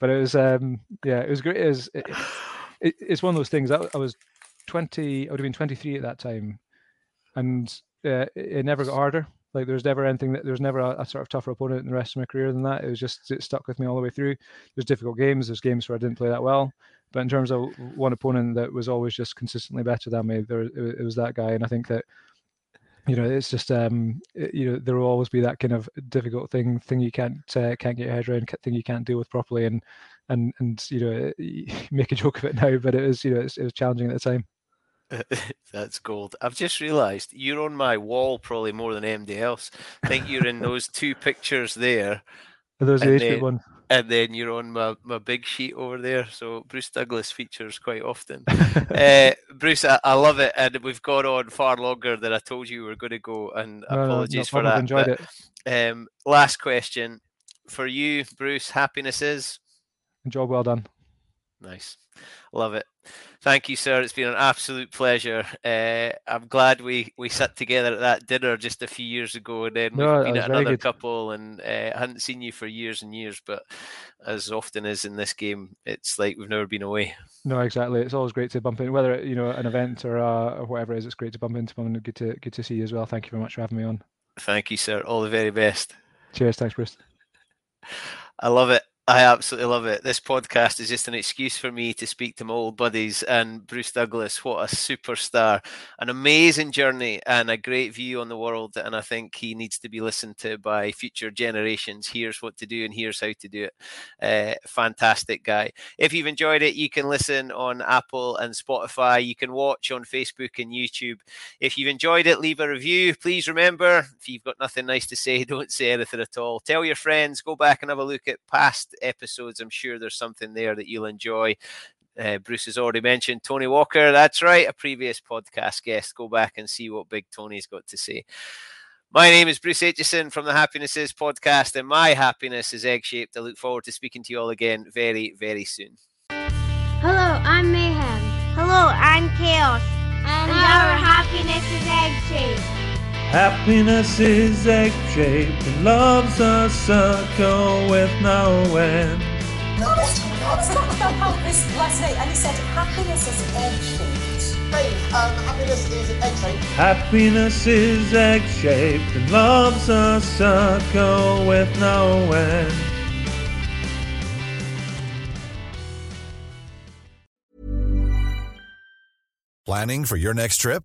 But it was um, yeah, it was great. It was, it, it, it's one of those things. I, I was 20, I would have been 23 at that time, and uh, it, never got harder. Like there was never anything that there was never a, a, sort of tougher opponent in the rest of my career than that. It was just it stuck with me all the way through. There's difficult games. There's games where I didn't play that well, but in terms of one opponent that was always just consistently better than me, there it, it was that guy. And I think that you know it's just um you know there will always be that kind of difficult thing thing you can't uh, can't get your head around thing you can't deal with properly and and and you know [laughs] make a joke of it now but it was you know it was challenging at the time [laughs] That's gold. I've just realised you're on my wall probably more than anybody else. I think you're in those two pictures there. Are those the age one? and then you're on my, my big sheet over there. So Bruce Douglas features quite often. uh, [laughs] Bruce, I, I, love it, and we've gone on far longer than I told you we were going to go, and no, apologies no, no for that. Enjoyed but, it. Um, last question for you, Bruce. Happiness is job well done. Nice. Love it. Thank you, sir. It's been an absolute pleasure. Uh, I'm glad we, we sat together at that dinner just a few years ago, and then No, we've been at another couple, and uh, I hadn't seen you for years and years. But as often as in this game, it's like we've never been away. No, exactly. It's always great to bump in, whether you know an event or, uh, or whatever it is. It's great to bump into one. and Good to good to see you as well. Thank you very much for having me on. Thank you, sir. All the very best. Cheers. Thanks, Bruce. I love it. I absolutely love it. This podcast is just an excuse for me to speak to my old buddies and Bruce Douglas. What a superstar, an amazing journey, and a great view on the world. And I think he needs to be listened to by future generations. Here's what to do, and here's how to do it. Uh, fantastic guy. If you've enjoyed it, you can listen on Apple and Spotify. You can watch on Facebook and YouTube. If you've enjoyed it, leave a review. Please remember, if you've got nothing nice to say, [laughs] don't say anything at all. Tell your friends, go back and have a look at past episodes. I'm sure there's something there that you'll enjoy. Uh, Bruce has already mentioned Tony Walker. That's right, a previous podcast guest. Go back and see what Big Tony's got to say. My name is Bruce Aitchison from the Happiness Is podcast, and my happiness is egg shaped. I look forward to speaking to you all again very, very soon. Hello, I'm Mayhem. Hello, I'm Chaos. And, our happiness is egg shaped. Happiness is egg shaped and love's a circle with no end. No, let's talk about how this last night and he said happiness is egg shaped. Dave, um, happiness is egg shaped. Happiness is egg shaped and love's a circle with no end. Planning for your next trip?